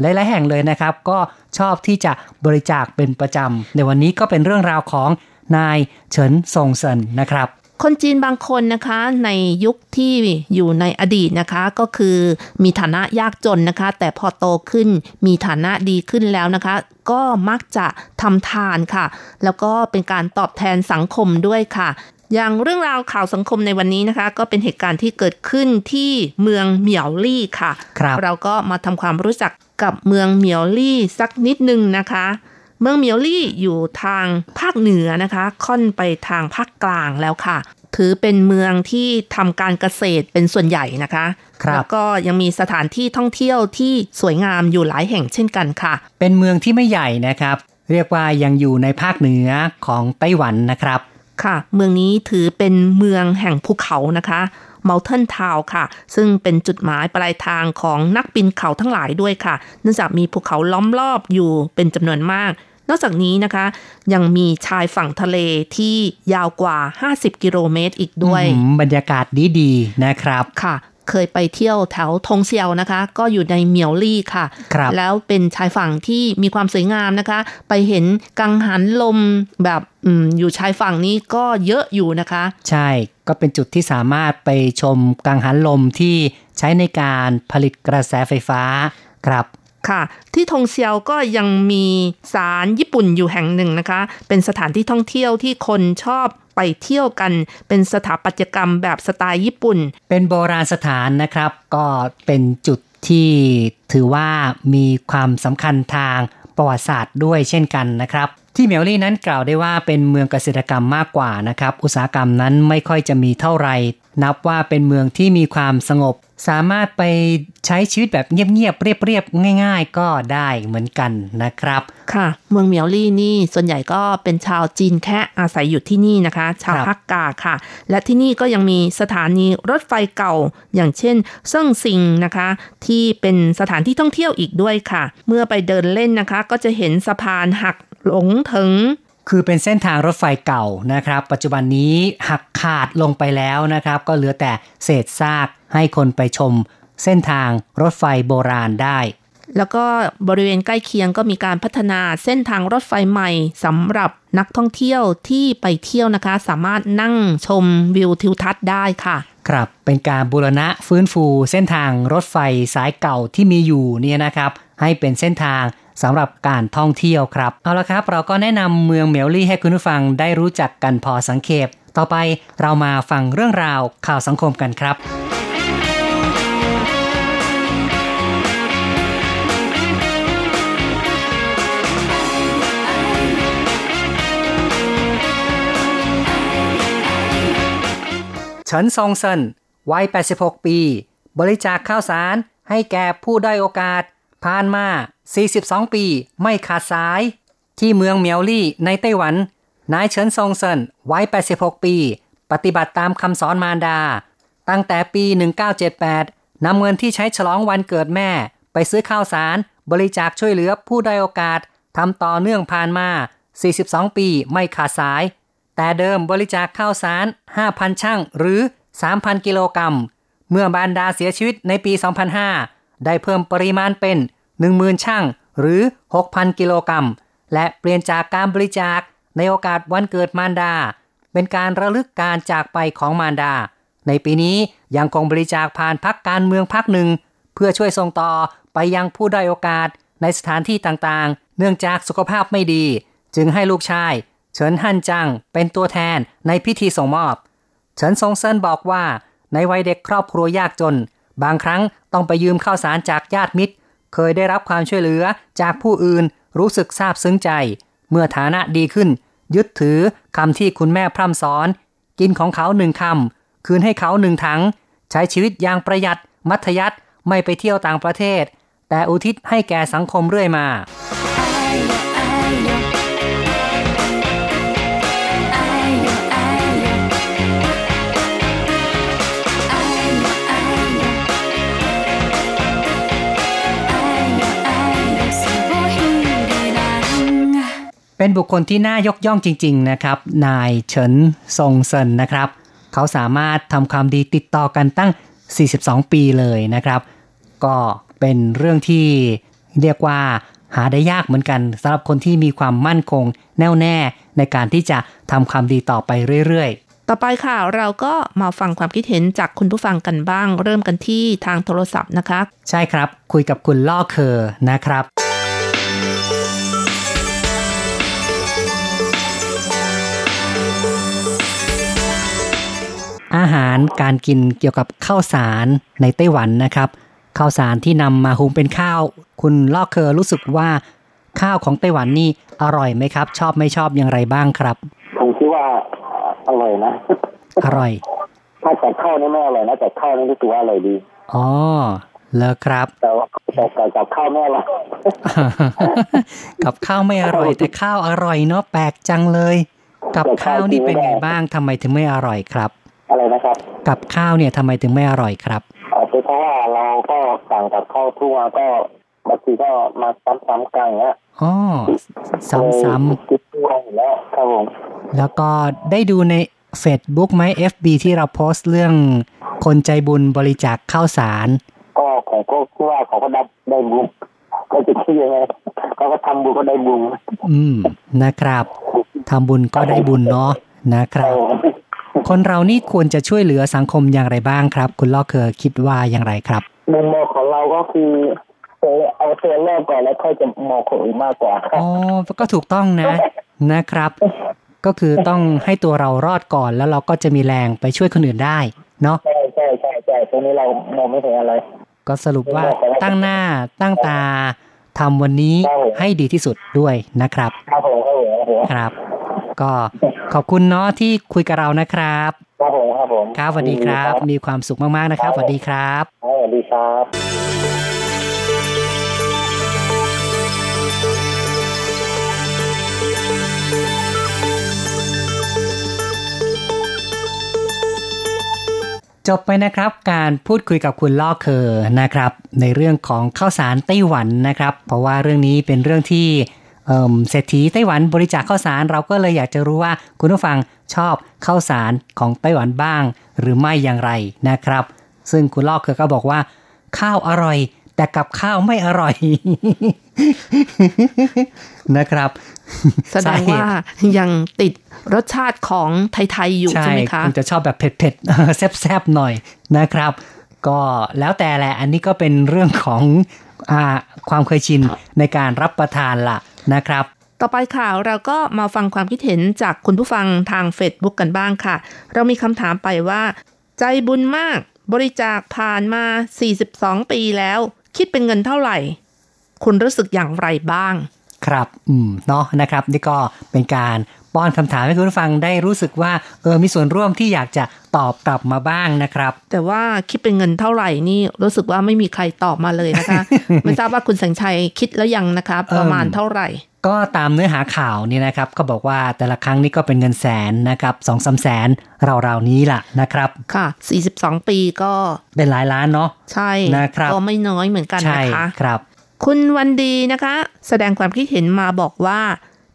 หลายๆแห่งเลยนะครับ ก็ชอบที่จะบริจาคเป็นประจำ ในวันนี้ก็เป็นเรื่องราวของนายเฉินซงเซินนะครับ คนจีนบางคนนะคะในยุคที่อยู่ในอดีตนะคะ ก็คือมีฐานะยากจนนะคะ แต่พอโตขึ้นมีฐานะดีขึ้นแล้วนะคะก็มักจะทำทานค่ะ แล้วก็เป็นการตอบแทนสังคมด้วยค่ะ อย่างเรื่องราวข่าวสังคมในวันนี้นะคะ ก็เป็นเหตุการณ์ที่เกิดขึ้นที่เมืองเหมียวลี่ค่ะครับเราก็มาทำความรู้จักกับเมืองเหมียวลี่สักนิดนึงนะคะ เมืองเหมียวลี่อยู่ทางภาคเหนือนะคะ ค่อนไปทางภาคกลางแล้วค่ะ ถือเป็นเมืองที่ทำการเกษตรเป็นส่วนใหญ่นะคะครับแล้วก็ยังมีสถานที่ท่องเที่ยวที่สวยงามอยู่หลายแห่งเช่นกันค่ะ เป็นเมืองที่ไม่ใหญ่นะครับ เรียกว่ายังอยู่ในภาคเหนือของไต้หวันนะครับ ค่ะ เมืองนี้ถือเป็นเมืองแห่งภูเขานะคะ Mountain Town ค่ะ ซึ่งเป็นจุดหมายปลายทางของนักปีนเขาทั้งหลายด้วยค่ะ เนื่องจากมีภูเขาล้อมรอบอยู่เป็นจำนวนมาก นอกจากนี้นะคะ ยังมีชายฝั่งทะเลที่ยาวกว่า 50 กิโลเมตรอีกด้วยอืมบรรยากาศดีๆนะครับค่ะ เคยไปเที่ยวแถวทงเซียวนะคะ ก็อยู่ในเหมียวลี่ค่ะครับแล้วเป็นชายฝั่งที่มีความสวยงามนะคะ ไปเห็นกังหันลมแบบอมอยู่ชายฝั่งนี้ก็เยอะอยู่นะคะ ใช่ก็เป็นจุดที่สามารถไปชมกังหันลมที่ใช้ในการผลิตกระแสไฟฟ้าครับค่ะ ที่ทงเซียวก็ยังมีศาลญี่ปุ่นอยู่แห่งหนึ่งนะคะ เป็นสถานที่ท่องเที่ยวที่คนชอบ ไปเที่ยวกันเป็นสถาปัตยกรรมแบบสไตล์ญี่ปุ่น เป็นโบราณสถานนะครับ ก็เป็นจุดที่ถือว่ามีความสำคัญทางประวัติศาสตร์ด้วยเช่นกันนะครับ ที่เมียวลี่นั้นกล่าวได้ว่าเป็นเมืองเกษตรกรรมมากกว่านะครับ อุตสาหกรรมนั้นไม่ค่อยจะมีเท่าไหร่นับว่าเป็นเมืองที่มีความสงบ สามารถไปใช้ชีวิตแบบเงียบๆเรียบๆง่าย ๆ ก็ได้เหมือนกันนะครับ ค่ะ เมืองเหมียวลี่นี่ส่วนใหญ่ก็เป็นชาวจีนแค่อาศัยอยู่ที่นี่นะคะ ชาวครับฮักกาค่ะ และที่นี่ก็ยังมีสถานีรถไฟเก่า อย่างเช่นเซิ่งซิงนะคะ ที่เป็นสถานที่ท่องเที่ยวอีกด้วยค่ะ เมื่อไปเดินเล่นนะคะ ก็จะเห็นสะพานหักหลงถึงคือเป็นเส้นทางรถไฟเก่านะครับ ปัจจุบันนี้หักขาดลงไปแล้วนะครับ ก็เหลือแต่เศษซาก ให้คนไปชมเส้นทางรถไฟโบราณได้ แล้วก็บริเวณใกล้เคียงก็มีการพัฒนาเส้นทางรถไฟใหม่สำหรับนักท่องเที่ยวที่ไปเที่ยวนะคะ สามารถนั่งชมวิวทิวทัศน์ได้ค่ะ ครับ เป็นการบูรณะฟื้นฟูเส้นทางรถไฟสายเก่าที่มีอยู่เนี่ยนะครับ ให้เป็นเส้นทางสำหรับการท่องเที่ยวครับ เอาละครับ เราก็แนะนำเมืองเมลลี่ให้คุณผู้ฟังได้รู้จักกันพอสังเขปต่อไปเรามาฟังเรื่องราวข่าวสังคมกันครับ เฉินซงเซินวัย 86 ปี บริจาคข้าวสารให้แก่ผู้ได้อยโอกาส ผ่านมา 42 ปี ไม่ขาดสาย ที่เมืองเมียวลี่ในไต้หวัน นายเฉินซงเซินวัย 86 ปี ปฏิบัติตามคำสอนมารดา ตั้งแต่ปี 1978นำเงินที่ใช้ฉลองวันเกิดแม่ ไปซื้อข้าวสาร บริจาคช่วยเหลือผู้ได้อยโอกาสทำต่อเนื่องผ่านมา 42 ปีไม่ขาดสาย แต่เดิมบริจาคข้าวสาร 5,000 ช่างหรือ 3,000 กิโลกรัม เมื่อบานดาเสียชีวิตในปี 2005 ได้เพิ่มปริมาณเป็น 10,000 ช่างหรือ 6,000 กิโลกรัม และเปลี่ยนจากการบริจาคในโอกาสวันเกิดมารดา เป็นการระลึกการจากไปของมารดา ในปีนี้ยังคงบริจาคผ่านพักการเมืองพักหนึ่ง เพื่อช่วยส่งต่อไปยังผู้ได้โอกาสในสถานที่ต่างๆ เนื่องจากสุขภาพไม่ดี จึงให้ลูกชาย ฉินฮั่นจังเป็นตัวแทนในพิธีส่งมอบ เฉินซงเซินบอกว่า ในวัยเด็กครอบครัวยากจน บางครั้งต้องไปยืมข้าวสารจากญาติมิตร เคยได้รับความช่วยเหลือจากผู้อื่นรู้สึกซาบซึ้งใจ เมื่อฐานะดีขึ้น ยึดถือคำที่คุณแม่พร่ำสอน กินของเขาหนึ่งคำคืนให้เขาหนึ่งถัง ใช้ชีวิตอย่างประหยัด มัธยัติไม่ไปเที่ยวต่างประเทศ แต่อุทิศให้แก่สังคมเรื่อยมา เป็นบุคคลที่น่ายกย่องจริง ๆ นะครับ นายเฉินซงเซินนะครับ เขาสามารถทำความดีติดต่อกันตั้ง 42 ปีเลยนะครับ ก็เป็นเรื่องที่เรียกว่าหาได้ยากเหมือนกันสำหรับคนที่มีความมั่นคง แน่วแน่ในการที่จะทำความดีต่อไปเรื่อยต่อไปค่ะเราก็มาฟังความคิดเห็นจากคุณผู้ฟังกันบ้าง เริ่มกันที่ทางโทรศัพท์นะคะๆใช่ครับ คุยกับคุณล่อเคอร์นะครับาหารการกินเกี่ยวกับข้าวสารในไต้หวันนะครับข้าวสารที่นำมาหุงเป็นข้าว คุณล่อเคอรู้สึกว่าข้าวของไต้หวันนี่อร่อยไหมครับ ชอบไม่ชอบอย่างไรบ้างครับ ผมคิดว่าอร่อยนะ อร่อย ถ้าแต่ข้าวนี่ไม่อร่อยนะแต่ข้าวนี่รู้สึกว่าอร่อยดีอ๋อเลอครับ แต่ว่าแต่แต่กับข้าวไม่อร่อยกับข้าวไม่อร่อย แต่ข้าวอร่อยเนาะแปลกจังเลย กับข้าวนี่เป็นไงบ้างทำไมถึงไม่อร่อยครับ อะไรนะครับ กับข้าวเนี่ยทำไมถึงไม่อร่อยครับอาจจะเพราะว่าเราก็สั่งกับข้าวทุกวันก็บางทีก็มาซ้ำๆกันอย่างเงี้ยอ๋อซ้ำกินทุกวันอยู่แล้วครับผมๆแล้วก็ได้ดูใน Facebook ไหม FB ที่เราโพสต์เรื่องคนใจบุญบริจาคข้าวสาร ก็ผมก็คิดว่าเขาก็ได้ได้บุญก็จะคิดยังไงเขาก็ทำบุญก็ได้บุญอืมนะครับทำบุญก็ได้บุญเนาะนะคครัรับบผม คนเรานี่ควรจะช่วยเหลือสังคมอย่างไรบ้างครับ คุณล่อเคอคิดว่าอย่างไรครับมุมมองของเราก็คือเอาตัวแรกก่อนแล้วค่อยจะมองคนอื่นมากกว่าครับอ๋อก็ถูกต้องนะนะครับ ก็คือต้องให้ตัวเรารอดก่อนแล้วเราก็จะมีแรงไปช่วยคนอื่นได้เนาะใช่ใช่ใช่ใช่ตรงนี้เรามองไม่เห็นอะไร ก็สรุปว่าตั้งหน้าตั้งตาทำวันนี้ครับผมให้ดีที่สุดด้วยนะครับ ครับผมครับผมครับผมครับ ก็ขอบคุณเนาะที่คุยกับเรานะครับครับผมครับผมครับสวัสดีครับ มีความสุขมากๆนะครับสวัสดีครับครับสวัสดีครับจบไปนะครับการพูดคุยกับคุณล่อเคอนะครับ ในเรื่องของข้าวสารไต้หวันนะครับ เพราะว่าเรื่องนี้เป็นเรื่องที่ เอิ่มเศรษฐีไต้หวันบริจาคข้าวสาร เราก็เลยอยากจะรู้ว่าคุณผู้ฟังชอบข้าวสารของไต้หวันบ้าง หรือไม่อย่างไรนะครับ ซึ่งคุณล่อเคอก็บอกว่า ข้าวอร่อย แต่กับข้าวไม่อร่อย นะครับแสดงว่ายังติดรสชาติของไทยๆอยู่ใช่ไหมคะณจะชอบแบบเผ็ดๆแซ่บๆหน่อยนะครับ ก็แล้วแต่แหละ อันนี้ก็เป็นเรื่องของอาความเคยชินในการรับประทานล่ะ นะครับ ต่อไปค่ะเราก็มาฟังความคิดเห็นจากคุณผู้ฟังทาง Facebook กันบ้างค่ะ เรามีคำถามไปว่า ใจบุญมากบริจาคผ่านมา 42 ปีแล้ว คิดเป็นเงินเท่าไหร่ คุณรู้สึกอย่างไรบ้าง ครับ อืม เนาะนะครับ นี่ก็เป็นการ ป้อนคำถามให้คุณผู้ฟังได้รู้สึกว่าเออมีส่วนร่วมที่อยากจะตอบกลับมาบ้างนะครับ แต่ว่าคิดเป็นเงินเท่าไหร่นี่รู้สึกว่าไม่มีใครตอบมาเลยนะคะไม่ทราบว่าคุณแสงชัยคิดแล้วยังนะคะประมาณเท่าไหร่ก็ตามเนื้อหาข่าวนี่นะครับก็บอกว่าแต่ละครั้งนี่ก็เป็นเงินแสนนะครับสองสามแสนราวๆนี้ล่ะนะครับค่ะ 42 ปีก็เป็นหลายล้านเนาะใช่นะครับก็ไม่น้อยเหมือนกันใช่นะคะครับ คุณวันดีนะคะ แสดงความคิดเห็นมาบอกว่า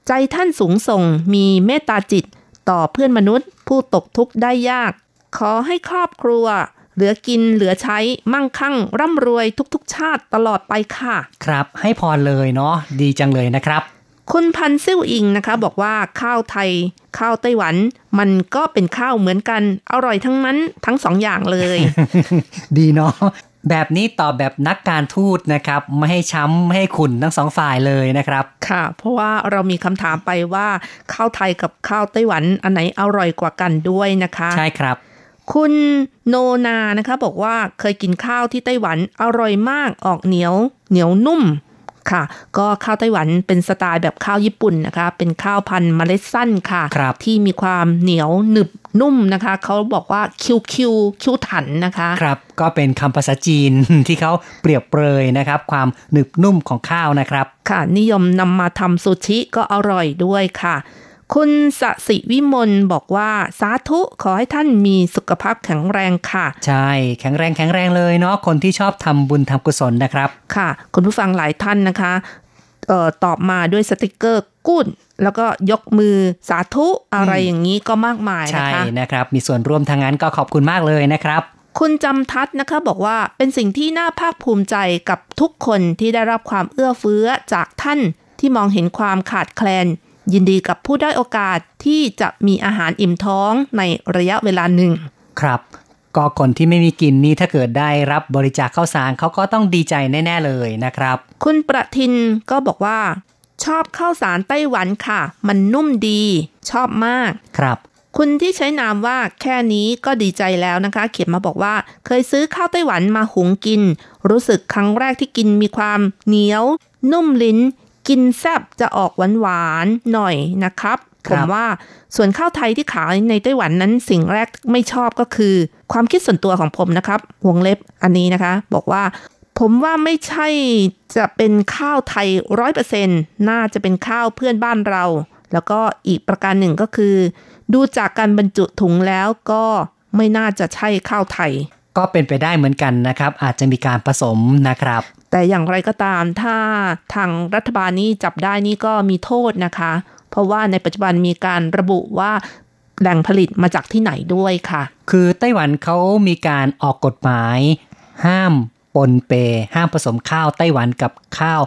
ใจท่านสูงส่งมีเมตตาจิตต่อเพื่อนมนุษย์ ผู้ตกทุกข์ได้ยาก ขอให้ครอบครัว เหลือกินเหลือใช้มั่งคั่ง ร่ำรวยทุกๆ ชาติตลอดไปค่ะ ครับ ให้พรเลยเนาะดีจังเลยนะครับ คุณพันซิ่วอิงนะคะ บอกว่าข้าวไทย ข้าวไต้หวัน มันก็เป็นข้าวเหมือนกัน อร่อยทั้งนั้นทั้งสองอย่างเลย ดีเนาะ แบบนี้ตอบแบบนักการทูตนะครับ ไม่ให้ช้ำไม่ให้ขุนทั้งสองฝ่ายเลยนะครับ ค่ะ เพราะว่าเรามีคำถามไปว่าข้าวไทยกับข้าวไต้หวันอันไหนอร่อยกว่ากันด้วยนะคะ ใช่ครับ คุณโนนานะคะ บอกว่าเคยกินข้าวที่ไต้หวันอร่อยมากออกเหนียว เหนียวนุ่ม ค่ะ ก็ข้าวไต้หวันเป็นสไตล์แบบข้าวญี่ปุ่นนะคะ เป็นข้าวพันธุ์เมล็ดสั้นค่ะครับที่มีความเหนียวหนึบนุ่มนะคะ เขาบอกว่าคิวคิวคิวถันนะคะครับก็เป็นคำภาษาจีนที่เขาเปรียบเปรยนะครับ ความหนึบนุ่มของข้าวนะครับ ค่ะ นิยมนำมาทำซูชิก็อร่อยด้วยค่ะ คุณสสิวิมลบอกว่าสาธุขอให้ท่านมีสุขภาพแข็งแรงค่ะ ใช่ แข็งแรงแข็งแรงเลยเนาะคนที่ชอบทำบุญทำกุศลนะครับ ค่ะ คุณผู้ฟังหลายท่านนะคะเอ่อตอบมาด้วยสติกเกอร์กุ้นแล้วก็ยกมือสาธุอะไรอย่างนี้ก็มากมายนะใช่คะนะครับ มีส่วนร่วมทางนั้นก็ขอบคุณมากเลยนะครับคุณจำทัศน์นะคะบอกว่าเป็นสิ่งที่น่าภาคภูมิใจกับทุกคนที่ได้รับความเอื้อเฟื้อจากท่านที่มองเห็นความขาดแคลน ยินดีกับผู้ได้อยโอกาสที่จะมีอาหารอิ่มท้องในระยะเวลาหนึ่ง ครับ ก็คนที่ไม่มีกินนี่ถ้าเกิดได้รับบริจาคข้าวสารเขาก็ต้องดีใจแน่ ๆเลยนะครับ คุณประทินก็บอกว่า ชอบข้าวสารไต้หวันค่ะ มันนุ่มดี ชอบมากครับคุณที่ใช้นามว่าแค่นี้ก็ดีใจแล้วนะคะ เขียนมาบอกว่า เคยซื้อข้าวไต้หวันมาหุงกิน รู้สึกครั้งแรกที่กินมีความเหนียว นุ่มลิ้น กินแซบจะออกหวานหวานๆหน่อยนะครับคผรับมว่าส่วนข้าวไทยที่ขายในไต้หวันนั้นสิ่งแรกไม่ชอบก็คือ ความคิดส่วนตัวของผมนะครับ วงเล็บอันนี้นะคะ บอกว่า ผมว่าไม่ใช่จะเป็นข้าวไทยร้อยเปอร์เซ็นน่าจะเป็นข้าวเพื่อนบ้านเรา แล้วก็อีกประการหนึ่งก็คือ ดูจากการบรรจุถุงแล้วก็ไม่น่าจะใช่ข้าวไทย ก็เป็นไปได้เหมือนกันนะครับ อาจจะมีการผสมนะครับ แต่อย่างไรก็ตามถ้าทางรัฐบาลนี้จับได้นี่ก็มีโทษนะคะ เพราะว่าในปัจจุบันมีการระบุว่าแหล่งผลิตมาจากที่ไหนด้วยค่ะ คือไต้หวันเขามีการออกกฎหมาย ห้ามปนเป ห้ามผสมข้าวไต้หวันกับข้าว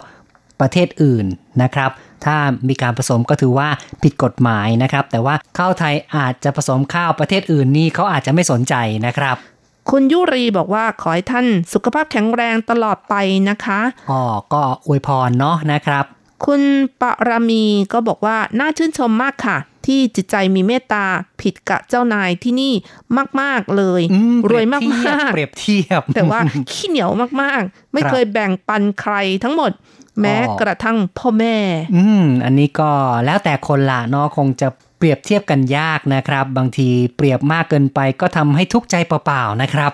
ประเทศอื่นนะครับ ถ้ามีการผสมก็ถือว่าผิดกฎหมายนะครับ แต่ว่าข้าวไทยอาจจะผสมข้าวประเทศอื่นนี่เขาอาจจะไม่สนใจนะครับ คุณยุรีบอกว่าขอให้ท่านสุขภาพแข็งแรงตลอดไปนะคะอ๋อก็อวยพรเนาะนะครับ คุณปรามีก็บอกว่าน่าชื่นชมมากค่ะ ที่จิตใจมีเมตตาผิดกับเจ้านายที่นี่มาก ๆ เลยอืมรวยมากเปรียบเทียบๆแต่ว่าขี้เหนียวมากๆ ไม่ครับเคยแบ่งปันใครทั้งหมดแม้กระทั่งพ่อแม่ อืม อันนี้ก็แล้วแต่คนละเนาะคงจะ เปรียบเทียบกันยากนะครับ บางทีเปรียบมากเกินไปก็ทำให้ทุกข์ใจเปล่าๆนะครับ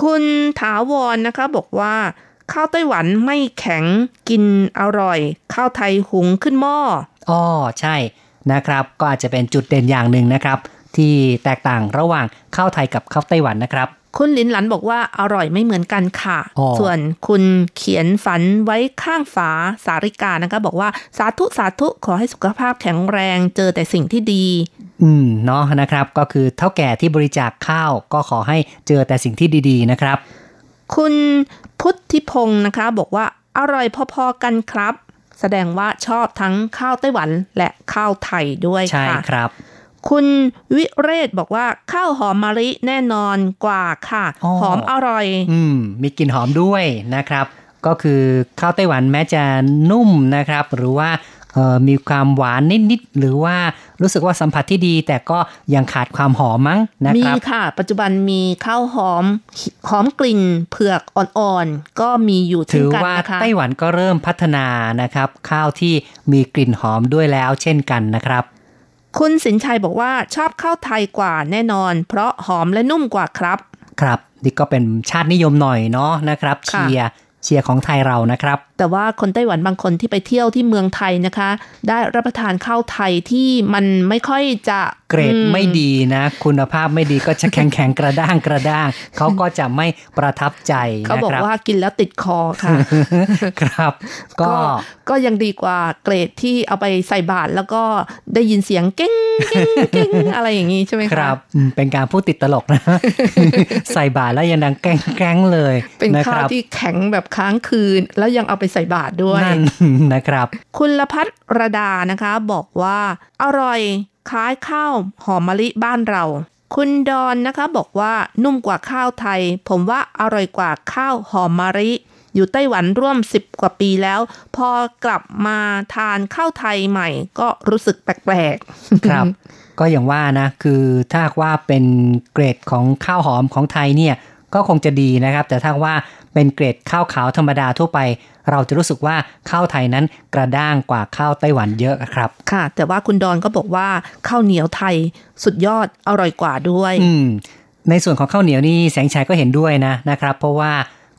คุณถาวรนะคะบอกว่าข้าวไต้หวันไม่แข็งกินอร่อย ข้าวไทยหุงขึ้นหม้ออ๋อใช่นะครับ ก็อาจจะเป็นจุดเด่นอย่างหนึ่งนะครับ ที่แตกต่างระหว่างข้าวไทยกับข้าวไต้หวันนะครับ คุณลินหลันบอกว่าอร่อยไม่เหมือนกันค่ะอ๋อส่วนคุณเขียนฝันไว้ข้างฝาสาริกานะคะ บอกว่าสาธุสาธุขอให้สุขภาพแข็งแรงเจอแต่สิ่งที่ดี อืมเนาะนะครับ ก็คือเท่าแก่ที่บริจาคข้าวก็ขอให้เจอแต่สิ่งที่ดีๆนะครับ คุณพุทธิพงศ์นะคะ บอกว่าอร่อยพอๆกันครับ แสดงว่าชอบทั้งข้าวไต้หวันและข้าวไทยด้วยใช่ค่ะครับ คุณวิเรศบอกว่าข้าวหอมมะลิแน่นอนกว่าค่ะอ๋อหอมอร่อย อืม มีกลิ่นหอมด้วยนะครับ ก็คือข้าวไต้หวันแม้จะนุ่มนะครับ หรือว่าเอ่อมีความหวานนิดๆหรือว่ารู้สึกว่าสัมผัสที่ดี แต่ก็ยังขาดความหอมมั้งนะมีครับค่ะ ปัจจุบันมีข้าวหอมหอมกลิ่นเผือกอ่อนๆ ก็มีอยู่เช่ถืนอกันว่านะคะไต้หวันก็เริ่มพัฒนานะครับ ข้าวที่มีกลิ่นหอมด้วยแล้วเช่นกันนะครับ คุณสินชัยบอกว่าชอบข้าวไทยกว่าแน่นอน เพราะหอมและนุ่มกว่าครับ ครับ นี่ก็เป็นชาตินิยมหน่อยเนาะนะครับค่ะเชียร์เชียร์ของไทยเรานะครับ แต่ว่าคนไต้หวันบางคนที่ไปเที่ยวที่เมืองไทยนะคะ ได้รับประทานข้าวไทยที่มันไม่ค่อยจะ เกรดอืไม่ดีนะ คุณภาพไม่ดีก็จะแข็งแข็งๆกระด้างกระด้างเขาก็จะไม่ประทับใจเขาบอกนะครับว่ากินแล้วติดคอค่ะ ครับ ก็ก็ยังดีกว่าเกรดที่เอาไปใส่บาตรแล้วก็ได้ยินเสียงเก้งเก้งเก้งอะไรอย่างนี้ใช่ไหมคคะรับอืมเป็นการพูดติดตลกนะ ใส่บาตรแล้วยังดังแกล้งแกล้งๆเลย เป็นนะคข้าวรับที่แข็งแบบค้างคืน แล้วยังเอาไปใส่บาตรด้วยนั่นนะครับ คุณละพัฒรดานะคะ บอกว่าอร่อย คล้ายข้าวหอมมะลิบ้านเรา คุณดอนนะคะบอกว่านุ่มกว่าข้าวไทย ผมว่าอร่อยกว่าข้าวหอมมะลิอยู่ไต้หวันร่วม 10 กว่าปีแล้ว พอกลับมาทานข้าวไทยใหม่ ก็รู้สึกแปลกๆครับ ก็อย่างว่านะ คือถ้าว่าเป็นเกรดของข้าวหอมของไทยเนี่ยก็คงจะดีนะครับ แต่ถ้าว่า เป็นเกรดข้าวขาวธรรมดาทั่วไป เราจะรู้สึกว่าข้าวไทยนั้นกระด้างกว่าข้าวไต้หวันเยอะครับ ค่ะ แต่ว่าคุณดอนก็บอกว่าข้าวเหนียวไทยสุดยอดอร่อยกว่าด้วยอืมในส่วนของข้าวเหนียวนี่แสงชัยก็เห็นด้วยนะนะครับ เพราะว่า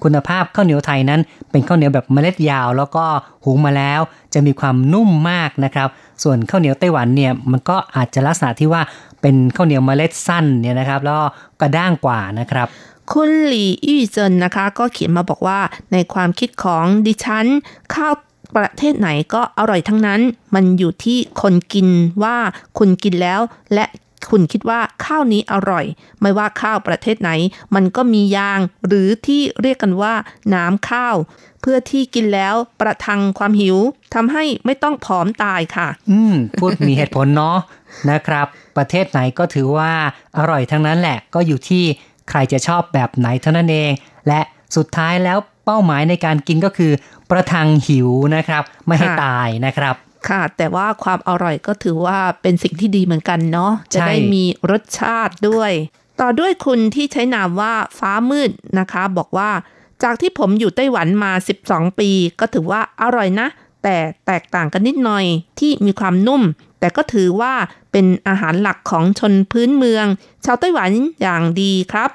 คุณภาพข้าวเหนียวไทยนั้น เป็นข้าวเหนียวแบบเมล็ดยาว แล้วก็หุงมาแล้ว จะมีความนุ่มมากนะครับ ส่วนข้าวเหนียวไต้หวันเนี่ยมันก็อาจจะลักษณะที่ว่า เป็นข้าวเหนียวเมล็ดสั้นเนี่ยนะครับ แล้วก็กระด้างกว่านะครับ คุณหลี่อี้เจินนะคะ ก็เขียนมาบอกว่าในความคิดของดิฉันข้าวประเทศไหนก็อร่อยทั้งนั้น มันอยู่ที่คนกินว่าคุณกินแล้วและคุณคิดว่าข้าวนี้อร่อย ไม่ว่าข้าวประเทศไหน มันก็มียางหรือที่เรียกกันว่าน้ำข้าว เพื่อที่กินแล้วประทังความหิวทำให้ไม่ต้องผอมตายค่ะ อืมพูดมีเหตุผลเนาะ นะครับ ประเทศไหนก็ถือว่าอร่อยทั้งนั้นแหละก็อยู่ที่ใครจะชอบแบบไหนเท่านั้นเอง และสุดท้ายแล้วเป้าหมายในการกินก็คือ ประทังหิวนะครับ ไม่ให้ค่ะตายนะครับค่ะ แต่ว่าความอร่อยก็ถือว่าเป็นสิ่งที่ดีเหมือนกันเนาะจะใช่ได้มีรสชาติด้วย ต่อด้วยคุณที่ใช้นามว่าฟ้ามืดนะคะ บอกว่าจากที่ผมอยู่ไต้หวันมา 12 ปี ก็ถือว่าอร่อยนะ แต่แตกต่างกันนิดหน่อยที่มีความนุ่ม แต่ก็ถือว่าเป็นอาหารหลักของชนพื้นเมือง ชาวไต้หวันอย่างดีครับ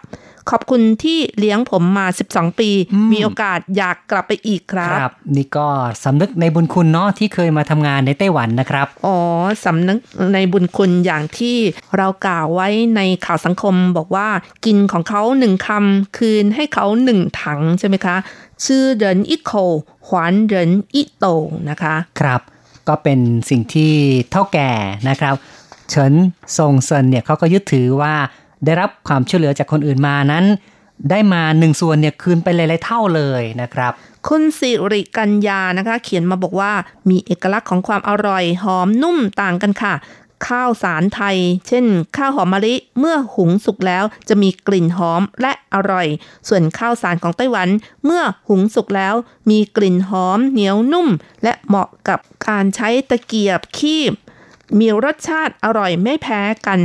ขอบคุณที่เลี้ยงผมมา 12 ปีอืมมีโอกาสอยากกลับไปอีกครับ ครับ นี่ก็สำนึกในบุญคุณเนาะที่เคยมาทำงานในไต้หวันนะครับ อ๋อสำนึกในบุญคุณอย่างที่เรากล่าวไว้ในข่าวสังคมบอกว่า กินของเขาหนึ่งคำคืนให้เขาหนึ่งถังใช่ไหมคะ ชื่อเหรินอีโคหวานเหรินอีโตนะคะ ครับ ก็เป็นสิ่งที่เท่าแก่นะครับ เฉินซงเซินเนี่ยเขาก็ยึดถือว่าได้รับความช่วยเหลือจากคนอื่นมานั้น ได้มาหนึ่งส่วนเนี่ยคืนไปหลายๆเท่าเลยนะครับ คุณสิริกัญญานะคะ เขียนมาบอกว่ามีเอกลักษณ์ของความอร่อยหอมนุ่มต่างกันค่ะ ข้าวสารไทย เช่น ข้าวหอมมะลิเมื่อหุงสุกแล้วจะมีกลิ่นหอมและอร่อย ส่วนข้าวสารของไต้หวัน เมื่อหุงสุกแล้ว มีกลิ่นหอมเหนียวนุ่ม และเหมาะกับการใช้ตะเกียบคีบ มีรสชาติอร่อยไม่แพ้กัน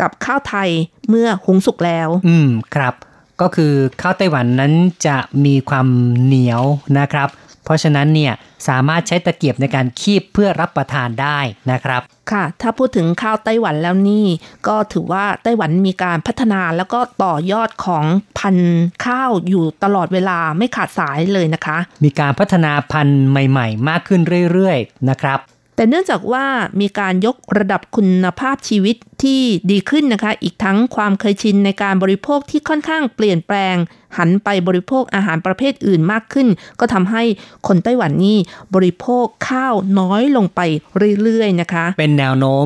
กับข้าวไทยเมื่อหุงสุกแล้ว อืมครับ ก็คือข้าวไต้หวันนั้นจะมีความเหนียวนะครับ เพราะฉะนั้นเนี่ยสามารถใช้ตะเกียบในการคีบเพื่อรับประทานได้นะครับ ค่ะ ถ้าพูดถึงข้าวไต้หวันแล้วนี่ ก็ถือว่าไต้หวันมีการพัฒนาแล้วก็ต่อยอดของพันธุ์ข้าวอยู่ตลอดเวลาไม่ขาดสายเลยนะคะ มีการพัฒนาพันธุ์ใหม่ ๆ มากขึ้นเรื่อยๆนะครับ แต่เนื่องจากว่ามีการยกระดับคุณภาพชีวิตที่ดีขึ้นนะคะ อีกทั้งความเคยชินในการบริโภคที่ค่อนข้างเปลี่ยนแปลง หันไปบริโภคอาหารประเภทอื่นมากขึ้น ก็ทำให้คนไต้หวันนี่บริโภคข้าวน้อยลงไปเรื่อยๆนะคะ เป็นแนวโน้ม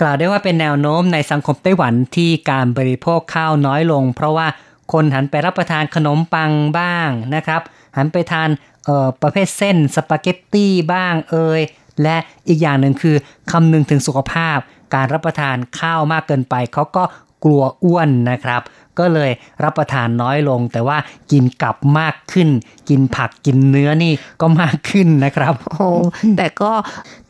กล่าวได้ว่าเป็นแนวโน้มในสังคมไต้หวันที่การบริโภคข้าวน้อยลง เพราะว่าคนหันไปรับประทานขนมปังบ้างนะครับ หันไปทานเอ่อประเภทเส้นสปาเกตตี้บ้างเอ่ย และอีกอย่างหนึ่งคือคำนึงถึงสุขภาพ การรับประทานข้าวมากเกินไปเขาก็กลัวอ้วนนะครับ ก็เลยรับประทานน้อยลง แต่ว่ากินกลับมากขึ้น กินผักกินเนื้อนี่ก็มากขึ้นนะครับโอ้แต่ก็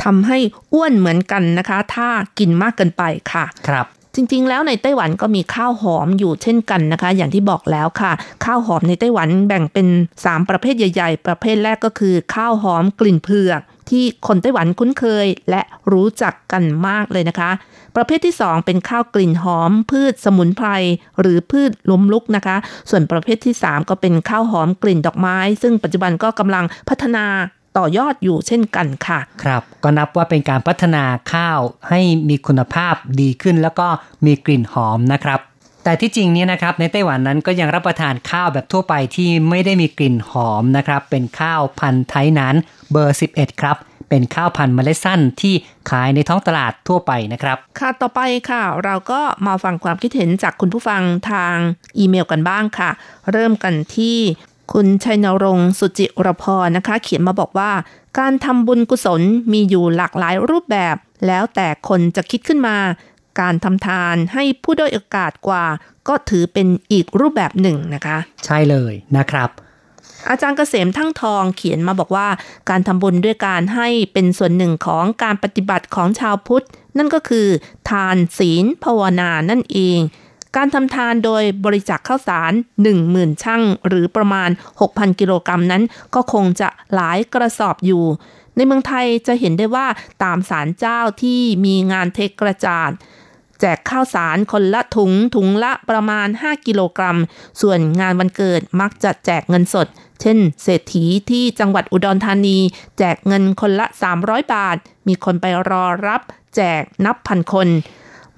ทำให้อ้วนเหมือนกันนะคะ ถ้ากินมากเกินไปค่ะครับจริงๆ แล้วในไต้หวันก็มีข้าวหอมอยู่เช่นกันนะคะ อย่างที่บอกแล้วค่ะ ข้าวหอมในไต้หวันแบ่งเป็น 3 ประเภทใหญ่ ๆ ประเภทแรกก็คือ ข้าวหอมกลิ่นเผือก ที่คนไต้หวันคุ้นเคยและรู้จักกันมากเลยนะคะ ประเภทที่ 2 เป็นข้าวกลิ่นหอม พืชสมุนไพรหรือพืชล้มลุกนะคะ ส่วนประเภทที่ 3 ก็เป็นข้าวหอมกลิ่นดอกไม้ ซึ่งปัจจุบันก็กำลังพัฒนาต่อยอดอยู่เช่นกันค่ะ ครับ ก็นับว่าเป็นการพัฒนาข้าวให้มีคุณภาพดีขึ้น แล้วก็มีกลิ่นหอมนะครับ แต่ที่จริงเนี่ยนะครับในไต้หวันนั้นก็ยังรับประทานข้าวแบบทั่วไปที่ไม่ได้มีกลิ่นหอมนะครับ เป็นข้าวพันธุ์ไทยนั้นเบอร์ 11 ครับ เป็นข้าวพันธุ์เมล็ดสั้นที่ขายในท้องตลาดทั่วไปนะครับ ค่ะต่อไปค่ะ เราก็มาฟังความคิดเห็นจากคุณผู้ฟังทางอีเมลกันบ้างค่ะ เริ่มกันที่คุณชัยนรงค์สุจิรพรนะคะ เขียนมาบอกว่า การทำบุญกุศลมีอยู่หลากหลายรูปแบบ แล้วแต่คนจะคิดขึ้นมา การทำทานให้ผู้ด้อยโอกาสกว่า ก็ถือเป็นอีกรูปแบบหนึ่งนะคะ ใช่เลยนะครับ อาจารย์เกษมทั้งทองเขียนมาบอกว่า การทำบุญด้วยการให้เป็นส่วนหนึ่งของการปฏิบัติของชาวพุทธ นั่นก็คือ ทานศีลภาวนานั่นเองการทำทานโดยบริจาคข้าวสาร 10,000 ช่างหรือประมาณ 6,000 กิโลกรัมนั้น ก็คงจะหลายกระสอบอยู่ ในเมืองไทยจะเห็นได้ว่าตามศาลเจ้าที่มีงานเทกระจาดแจกข้าวสารคนละถุงถุงละประมาณ 5 กิโลกรัม ส่วนงานวันเกิดมักจะแจกเงินสด เช่น เศรษฐีที่จังหวัดอุดรธานี แจกเงินคนละ 300 บาท มีคนไปรอรับ แจกนับพันคน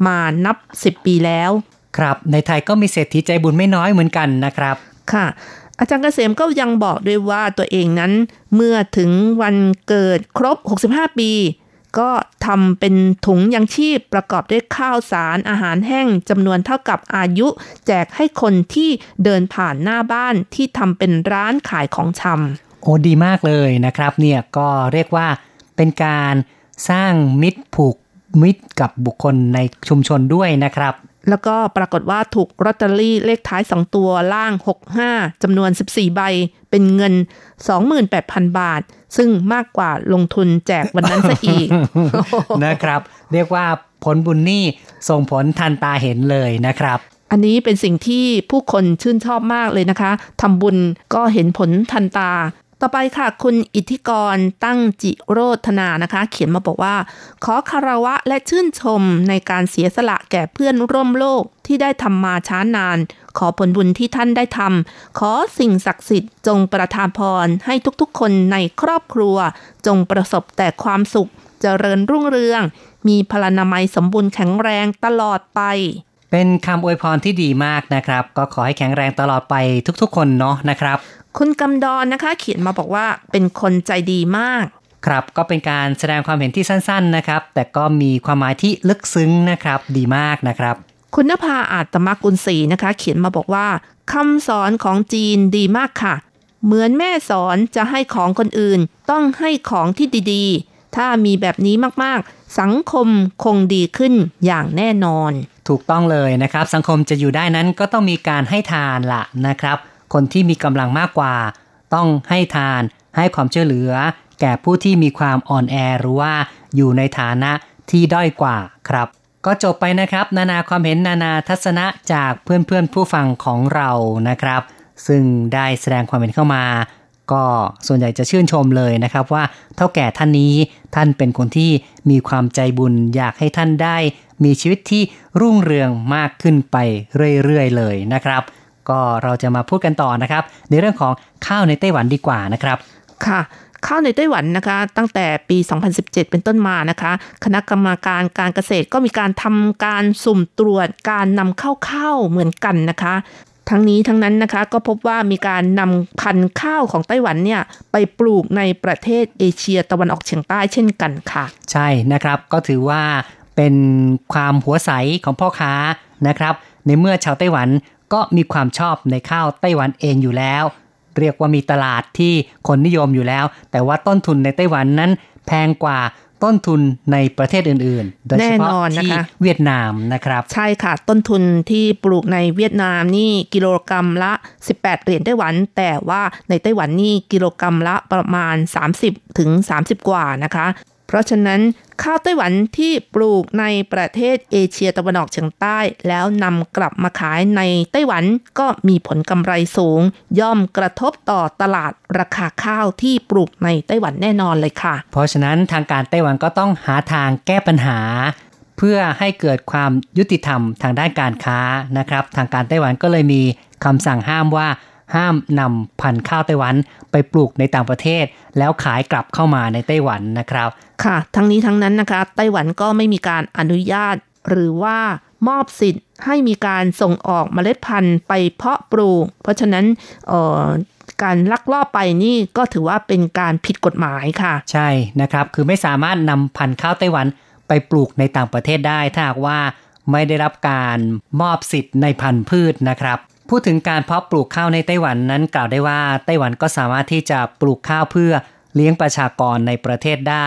มานับ 10 ปีแล้ว ครับในไทยก็มีเศรษฐีใจบุญไม่น้อยเหมือนกันนะครับค่ะอาจารย์เกษมก็ยังบอกด้วยว่าตัวเองนั้น เมื่อถึงวันเกิดครบ 65 ปี ก็ทำเป็นถุงยังชีพประกอบด้วยข้าวสารอาหารแห้งจำนวนเท่ากับอายุ แจกให้คนที่เดินผ่านหน้าบ้านที่ทำเป็นร้านขายของชำโอ้ดีมากเลยนะครับเนี่ยก็เรียกว่าเป็นการสร้างมิตรผูกมิตรกับบุคคลในชุมชนด้วยนะครับ แล้วก็ปรากฏว่าถูกลอตเตอรี่เลขท้าย 2 ตัวล่าง 65จำนวน 14 ใบ เป็นเงิน 28,000 บาท ซึ่งมากกว่าลงทุนแจกวันนั้นซะอีก นะครับ เรียกว่าผลบุญนี่ส่งผลทันตาเห็นเลยนะครับอันนี้เป็นสิ่งที่ผู้คนชื่นชอบมากเลยนะคะ ทำบุญก็เห็นผลทันตา ต่อไปค่ะ คุณอิทธิกรตั้งจิโรธนานะคะ เขียนมาบอกว่า ขอคารวะและชื่นชมในการเสียสละแก่เพื่อนร่วมโลกที่ได้ทำมาช้านาน ขอผลบุญที่ท่านได้ทำขอสิ่งศักดิ์สิทธิ์จงประทานพรให้ทุกๆ คนในครอบครัว จงประสบแต่ความสุขเจริญรุ่งเรือง มีพลานามัยสมบูรณ์แข็งแรงตลอดไปเป็นคำอวยพรที่ดีมากนะครับ ก็ขอให้แข็งแรงตลอดไปทุกๆ คนเนาะนะครับ คุณกำดอนนะคะ เขียนมาบอกว่าเป็นคนใจดีมาก ครับก็เป็นการแสดงความเห็นที่สั้นๆนะครับ แต่ก็มีความหมายที่ลึกซึ้งนะครับดีมากนะครับ คุณนภาอาตมกุลศรีนะคะ เขียนมาบอกว่าคำสอนของจีนดีมากค่ะ เหมือนแม่สอนจะให้ของคนอื่น ต้องให้ของที่ดีๆ ถ้ามีแบบนี้มากๆ สังคมคงดีขึ้นอย่างแน่นอน ถูกต้องเลยนะครับ สังคมจะอยู่ได้นั้นก็ต้องมีการให้ทานละนะครับ คนที่มีกำลังมากกว่า ต้องให้ทานให้ความช่วยเหลือ แก่ผู้ที่มีความอ่อนแอหรือว่าอยู่ในฐานะที่ด้อยกว่าครับ ก็จบไปนะครับ นานาความเห็นนานาทัศนะจากเพื่อนๆผู้ฟังของเรานะครับ ซึ่งได้แสดงความเห็นเข้ามา ก็ส่วนใหญ่จะชื่นชมเลยนะครับว่าเท่าแก่ท่านนี้ท่านเป็นคนที่มีความใจบุญอยากให้ท่านได้ มีชีวิตที่รุ่งเรืองมากขึ้นไปเรื่อยๆเลยนะครับ ก็เราจะมาพูดกันต่อนะครับ ในเรื่องของข้าวในไต้หวันดีกว่านะครับ ค่ะข้าวในไต้หวันนะคะ ตั้งแต่ปี 2017 เป็นต้นมานะคะ คณะกรรมการการเกษตรก็มีการทำการสุ่มตรวจการนำเข้าข้าวเหมือนกันนะคะ ทั้งนี้ทั้งนั้นนะคะก็พบว่ามีการนำพันธุ์ข้าวของไต้หวันเนี่ยไปปลูกในประเทศเอเชียตะวันออกเฉียงใต้เช่นกันค่ะ ใช่นะครับก็ถือว่าเป็นความหัวใสของพ่อค้านะครับ ในเมื่อชาวไต้หวัน ก็มีความชอบในข้าวไต้หวันเองอยู่แล้ว เรียกว่ามีตลาดที่คนนิยมอยู่แล้ว แต่ว่าต้นทุนในไต้หวันนั้นแพงกว่าต้นทุนในประเทศอื่นๆ โดยเฉพาะแน่นอนนะคะที่เวียดนามนะครับ ใช่ค่ะ ต้นทุนที่ปลูกในเวียดนามนี่กิโลกรรัมละ 18 เหรียญไต้หวัน แต่ว่าในไต้หวันนี่กิโลกรรัมละประมาณ 30ถึง30 กว่านะคะ เพราะฉะนั้นข้าวไต้หวันที่ปลูกในประเทศเอเชียตะวันออกเฉียงใต้ แล้วนำกลับมาขายในไต้หวันก็มีผลกำไรสูง ย่อมกระทบต่อตลาดราคาข้าวที่ปลูกในไต้หวันแน่นอนเลยค่ะ เพราะฉะนั้นทางการไต้หวันก็ต้องหาทางแก้ปัญหา เพื่อให้เกิดความยุติธรรมทางด้านการค้านะครับ ทางการไต้หวันก็เลยมีคำสั่งห้ามว่า ห้ามนำพันธุ์ข้าวไต้หวันไปปลูกในต่างประเทศ แล้วขายกลับเข้ามาในไต้หวันนะครับ ค่ะ ทั้งนี้ทั้งนั้นนะคะไต้หวันก็ไม่มีการอนุญาต หรือว่ามอบสิทธิ์ให้มีการส่งออกเมล็ดพันธุ์ไปเพาะปลูก เพราะฉะนั้นเอ่อการลักลอบไปนี่ก็ถือว่าเป็นการผิดกฎหมายค่ะ ใช่นะครับ คือไม่สามารถนำพันธุ์ข้าวไต้หวันไปปลูกในต่างประเทศได้ ถ้าหากว่าไม่ได้รับการมอบสิทธิ์ในพันธุ์พืชนะครับ พูดถึงการเพาะปลูกข้าวในไต้หวันนั้นกล่าวได้ว่าไต้หวันก็สามารถที่จะปลูกข้าวเพื่อเลี้ยงประชากรในประเทศได้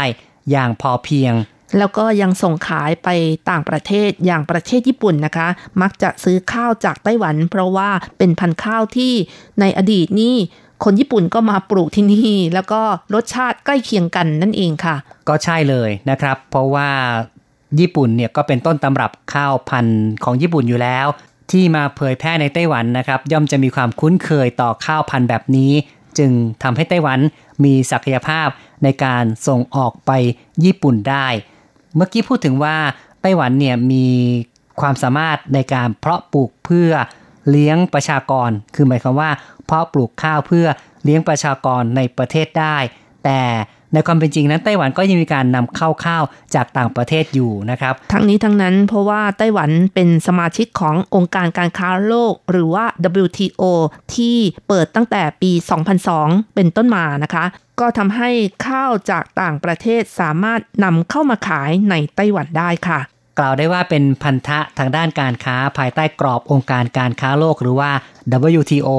อย่างพอเพียง แล้วก็ยังส่งขายไปต่างประเทศอย่างประเทศญี่ปุ่นนะคะ มักจะซื้อข้าวจากไต้หวัน เพราะว่าเป็นพันธุ์ข้าวที่ในอดีตนี่คนญี่ปุ่นก็มาปลูกที่นี่ แล้วก็รสชาติใกล้เคียงกันนั่นเองค่ะ ก็ใช่เลยนะครับ เพราะว่าญี่ปุ่นเนี่ยก็เป็นต้นตำรับข้าวพันธุ์ของญี่ปุ่นอยู่แล้ว ที่มาเผยแพร่ในไต้หวันนะครับ ย่อมจะมีความคุ้นเคยต่อข้าวพันธุ์แบบนี้ จึงทำให้ไต้หวันมีศักยภาพในการส่งออกไปญี่ปุ่นได้ เมื่อกี้พูดถึงว่าไต้หวันเนี่ยมีความสามารถในการเพาะปลูกเพื่อเลี้ยงประชากร คือหมายความว่าเพาะปลูกข้าวเพื่อเลี้ยงประชากรในประเทศได้ แต่ ในความเป็นจริงนั้นไต้หวันก็ยังมีการนำเข้าข้าวจากต่างประเทศอยู่นะครับ ทั้งนี้ทั้งนั้นเพราะว่าไต้หวันเป็นสมาชิกขององค์การการค้าโลก หรือว่า WTO ที่เปิดตั้งแต่ปี 2002 เป็นต้นมานะคะก็ทำให้ข้าวจากต่างประเทศสามารถนำเข้ามาขายในไต้หวันได้ค่ะ กล่าวได้ว่าเป็นพันธะทางด้านการค้าภายใต้กรอบองค์การการค้าโลกหรือว่า WTO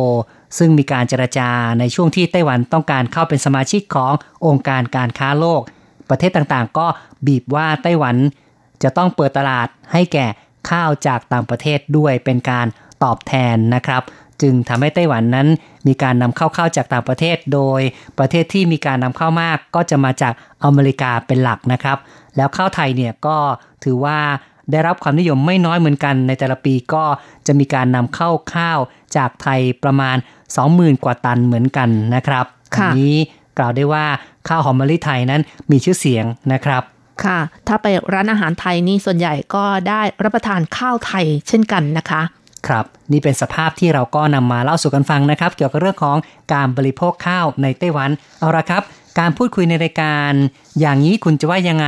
ซึ่งมีการเจรจาในช่วงที่ไต้หวันต้องการเข้าเป็นสมาชิกขององค์การการค้าโลก ประเทศต่างๆ ก็บีบว่าไต้หวัน จะต้องเปิดตลาดให้แก่ข้าวจากต่างประเทศด้วยเป็นการตอบแทนนะครับ จึงทำให้ไต้หวันนั้น มีการนำเข้าข้าวจากต่างประเทศ โดยประเทศที่มีการนำเข้ามากก็จะมาจากอเมริกาเป็นหลักนะครับ แล้วข้าวไทยเนี่ยก็ถือว่าได้รับความนิยมไม่น้อยเหมือนกันในแต่ละปีก็จะมีการนำเข้าข้าวจากไทยประมาณ 20,000 กว่าตันเหมือนกันนะครับค่ะอันนี้กล่าวได้ว่าข้าวหอมมะลิไทยนั้นมีชื่อเสียงนะครับค่ะ ถ้าไปร้านอาหารไทยนี่ส่วนใหญ่ก็ได้รับประทานข้าวไทยเช่นกันนะคะ ครับ นี่เป็นสภาพที่เราก็นำมาเล่าสู่กันฟังนะครับ เกี่ยวกับเรื่องของการบริโภคข้าวในไต้หวัน เอาละครับ การพูดคุยในรายการ อย่างนี้คุณจะว่ายังไง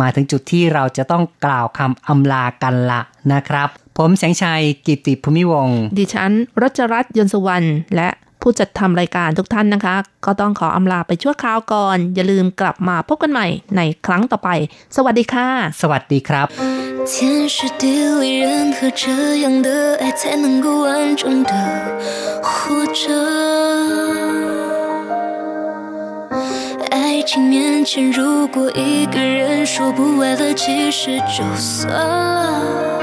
มาถึงจุดที่เราจะต้องกล่าวคำอำลากันละนะครับ ผมแสงชัยกิติภูมิวง ดิฉันรัชรัตน์ยนสวรรณและผู้จัดทำรายการทุกท่านนะคะ ก็ต้องขออำลาไปชั่วคราวก่อน อย่าลืมกลับมาพบกันใหม่ในครั้งต่อไป สวัสดีค่ะ สวัสดีครับ天时地利人和，这样的爱才能够完整的活着。爱情面前，如果一个人说不爱了，其实就算了。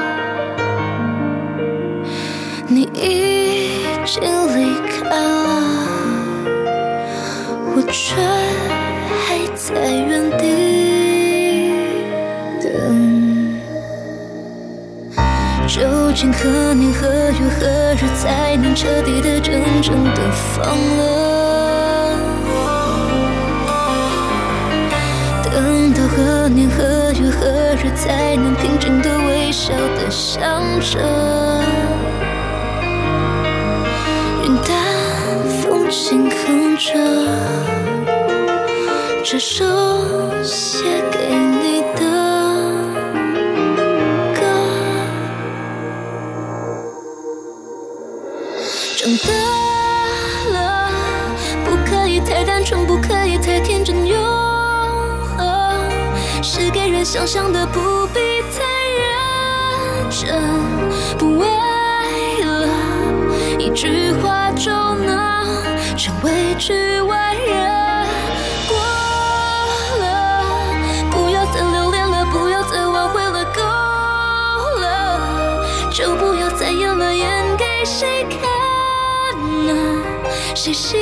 你已经离开了，我却还在原地等。究竟何年何月何日才能彻底的、真正的放了？等到何年何月何日才能平静的、微笑的想着？轻哼着这首写给你的歌。长大了，不可以太单纯，不可以太天真，永恒是给人想象的，不必太认真，不为了一句话就能成为局外人。过了，不要再留恋了，不要再挽回了，够了，就不要再演了，演给谁看呢？谁心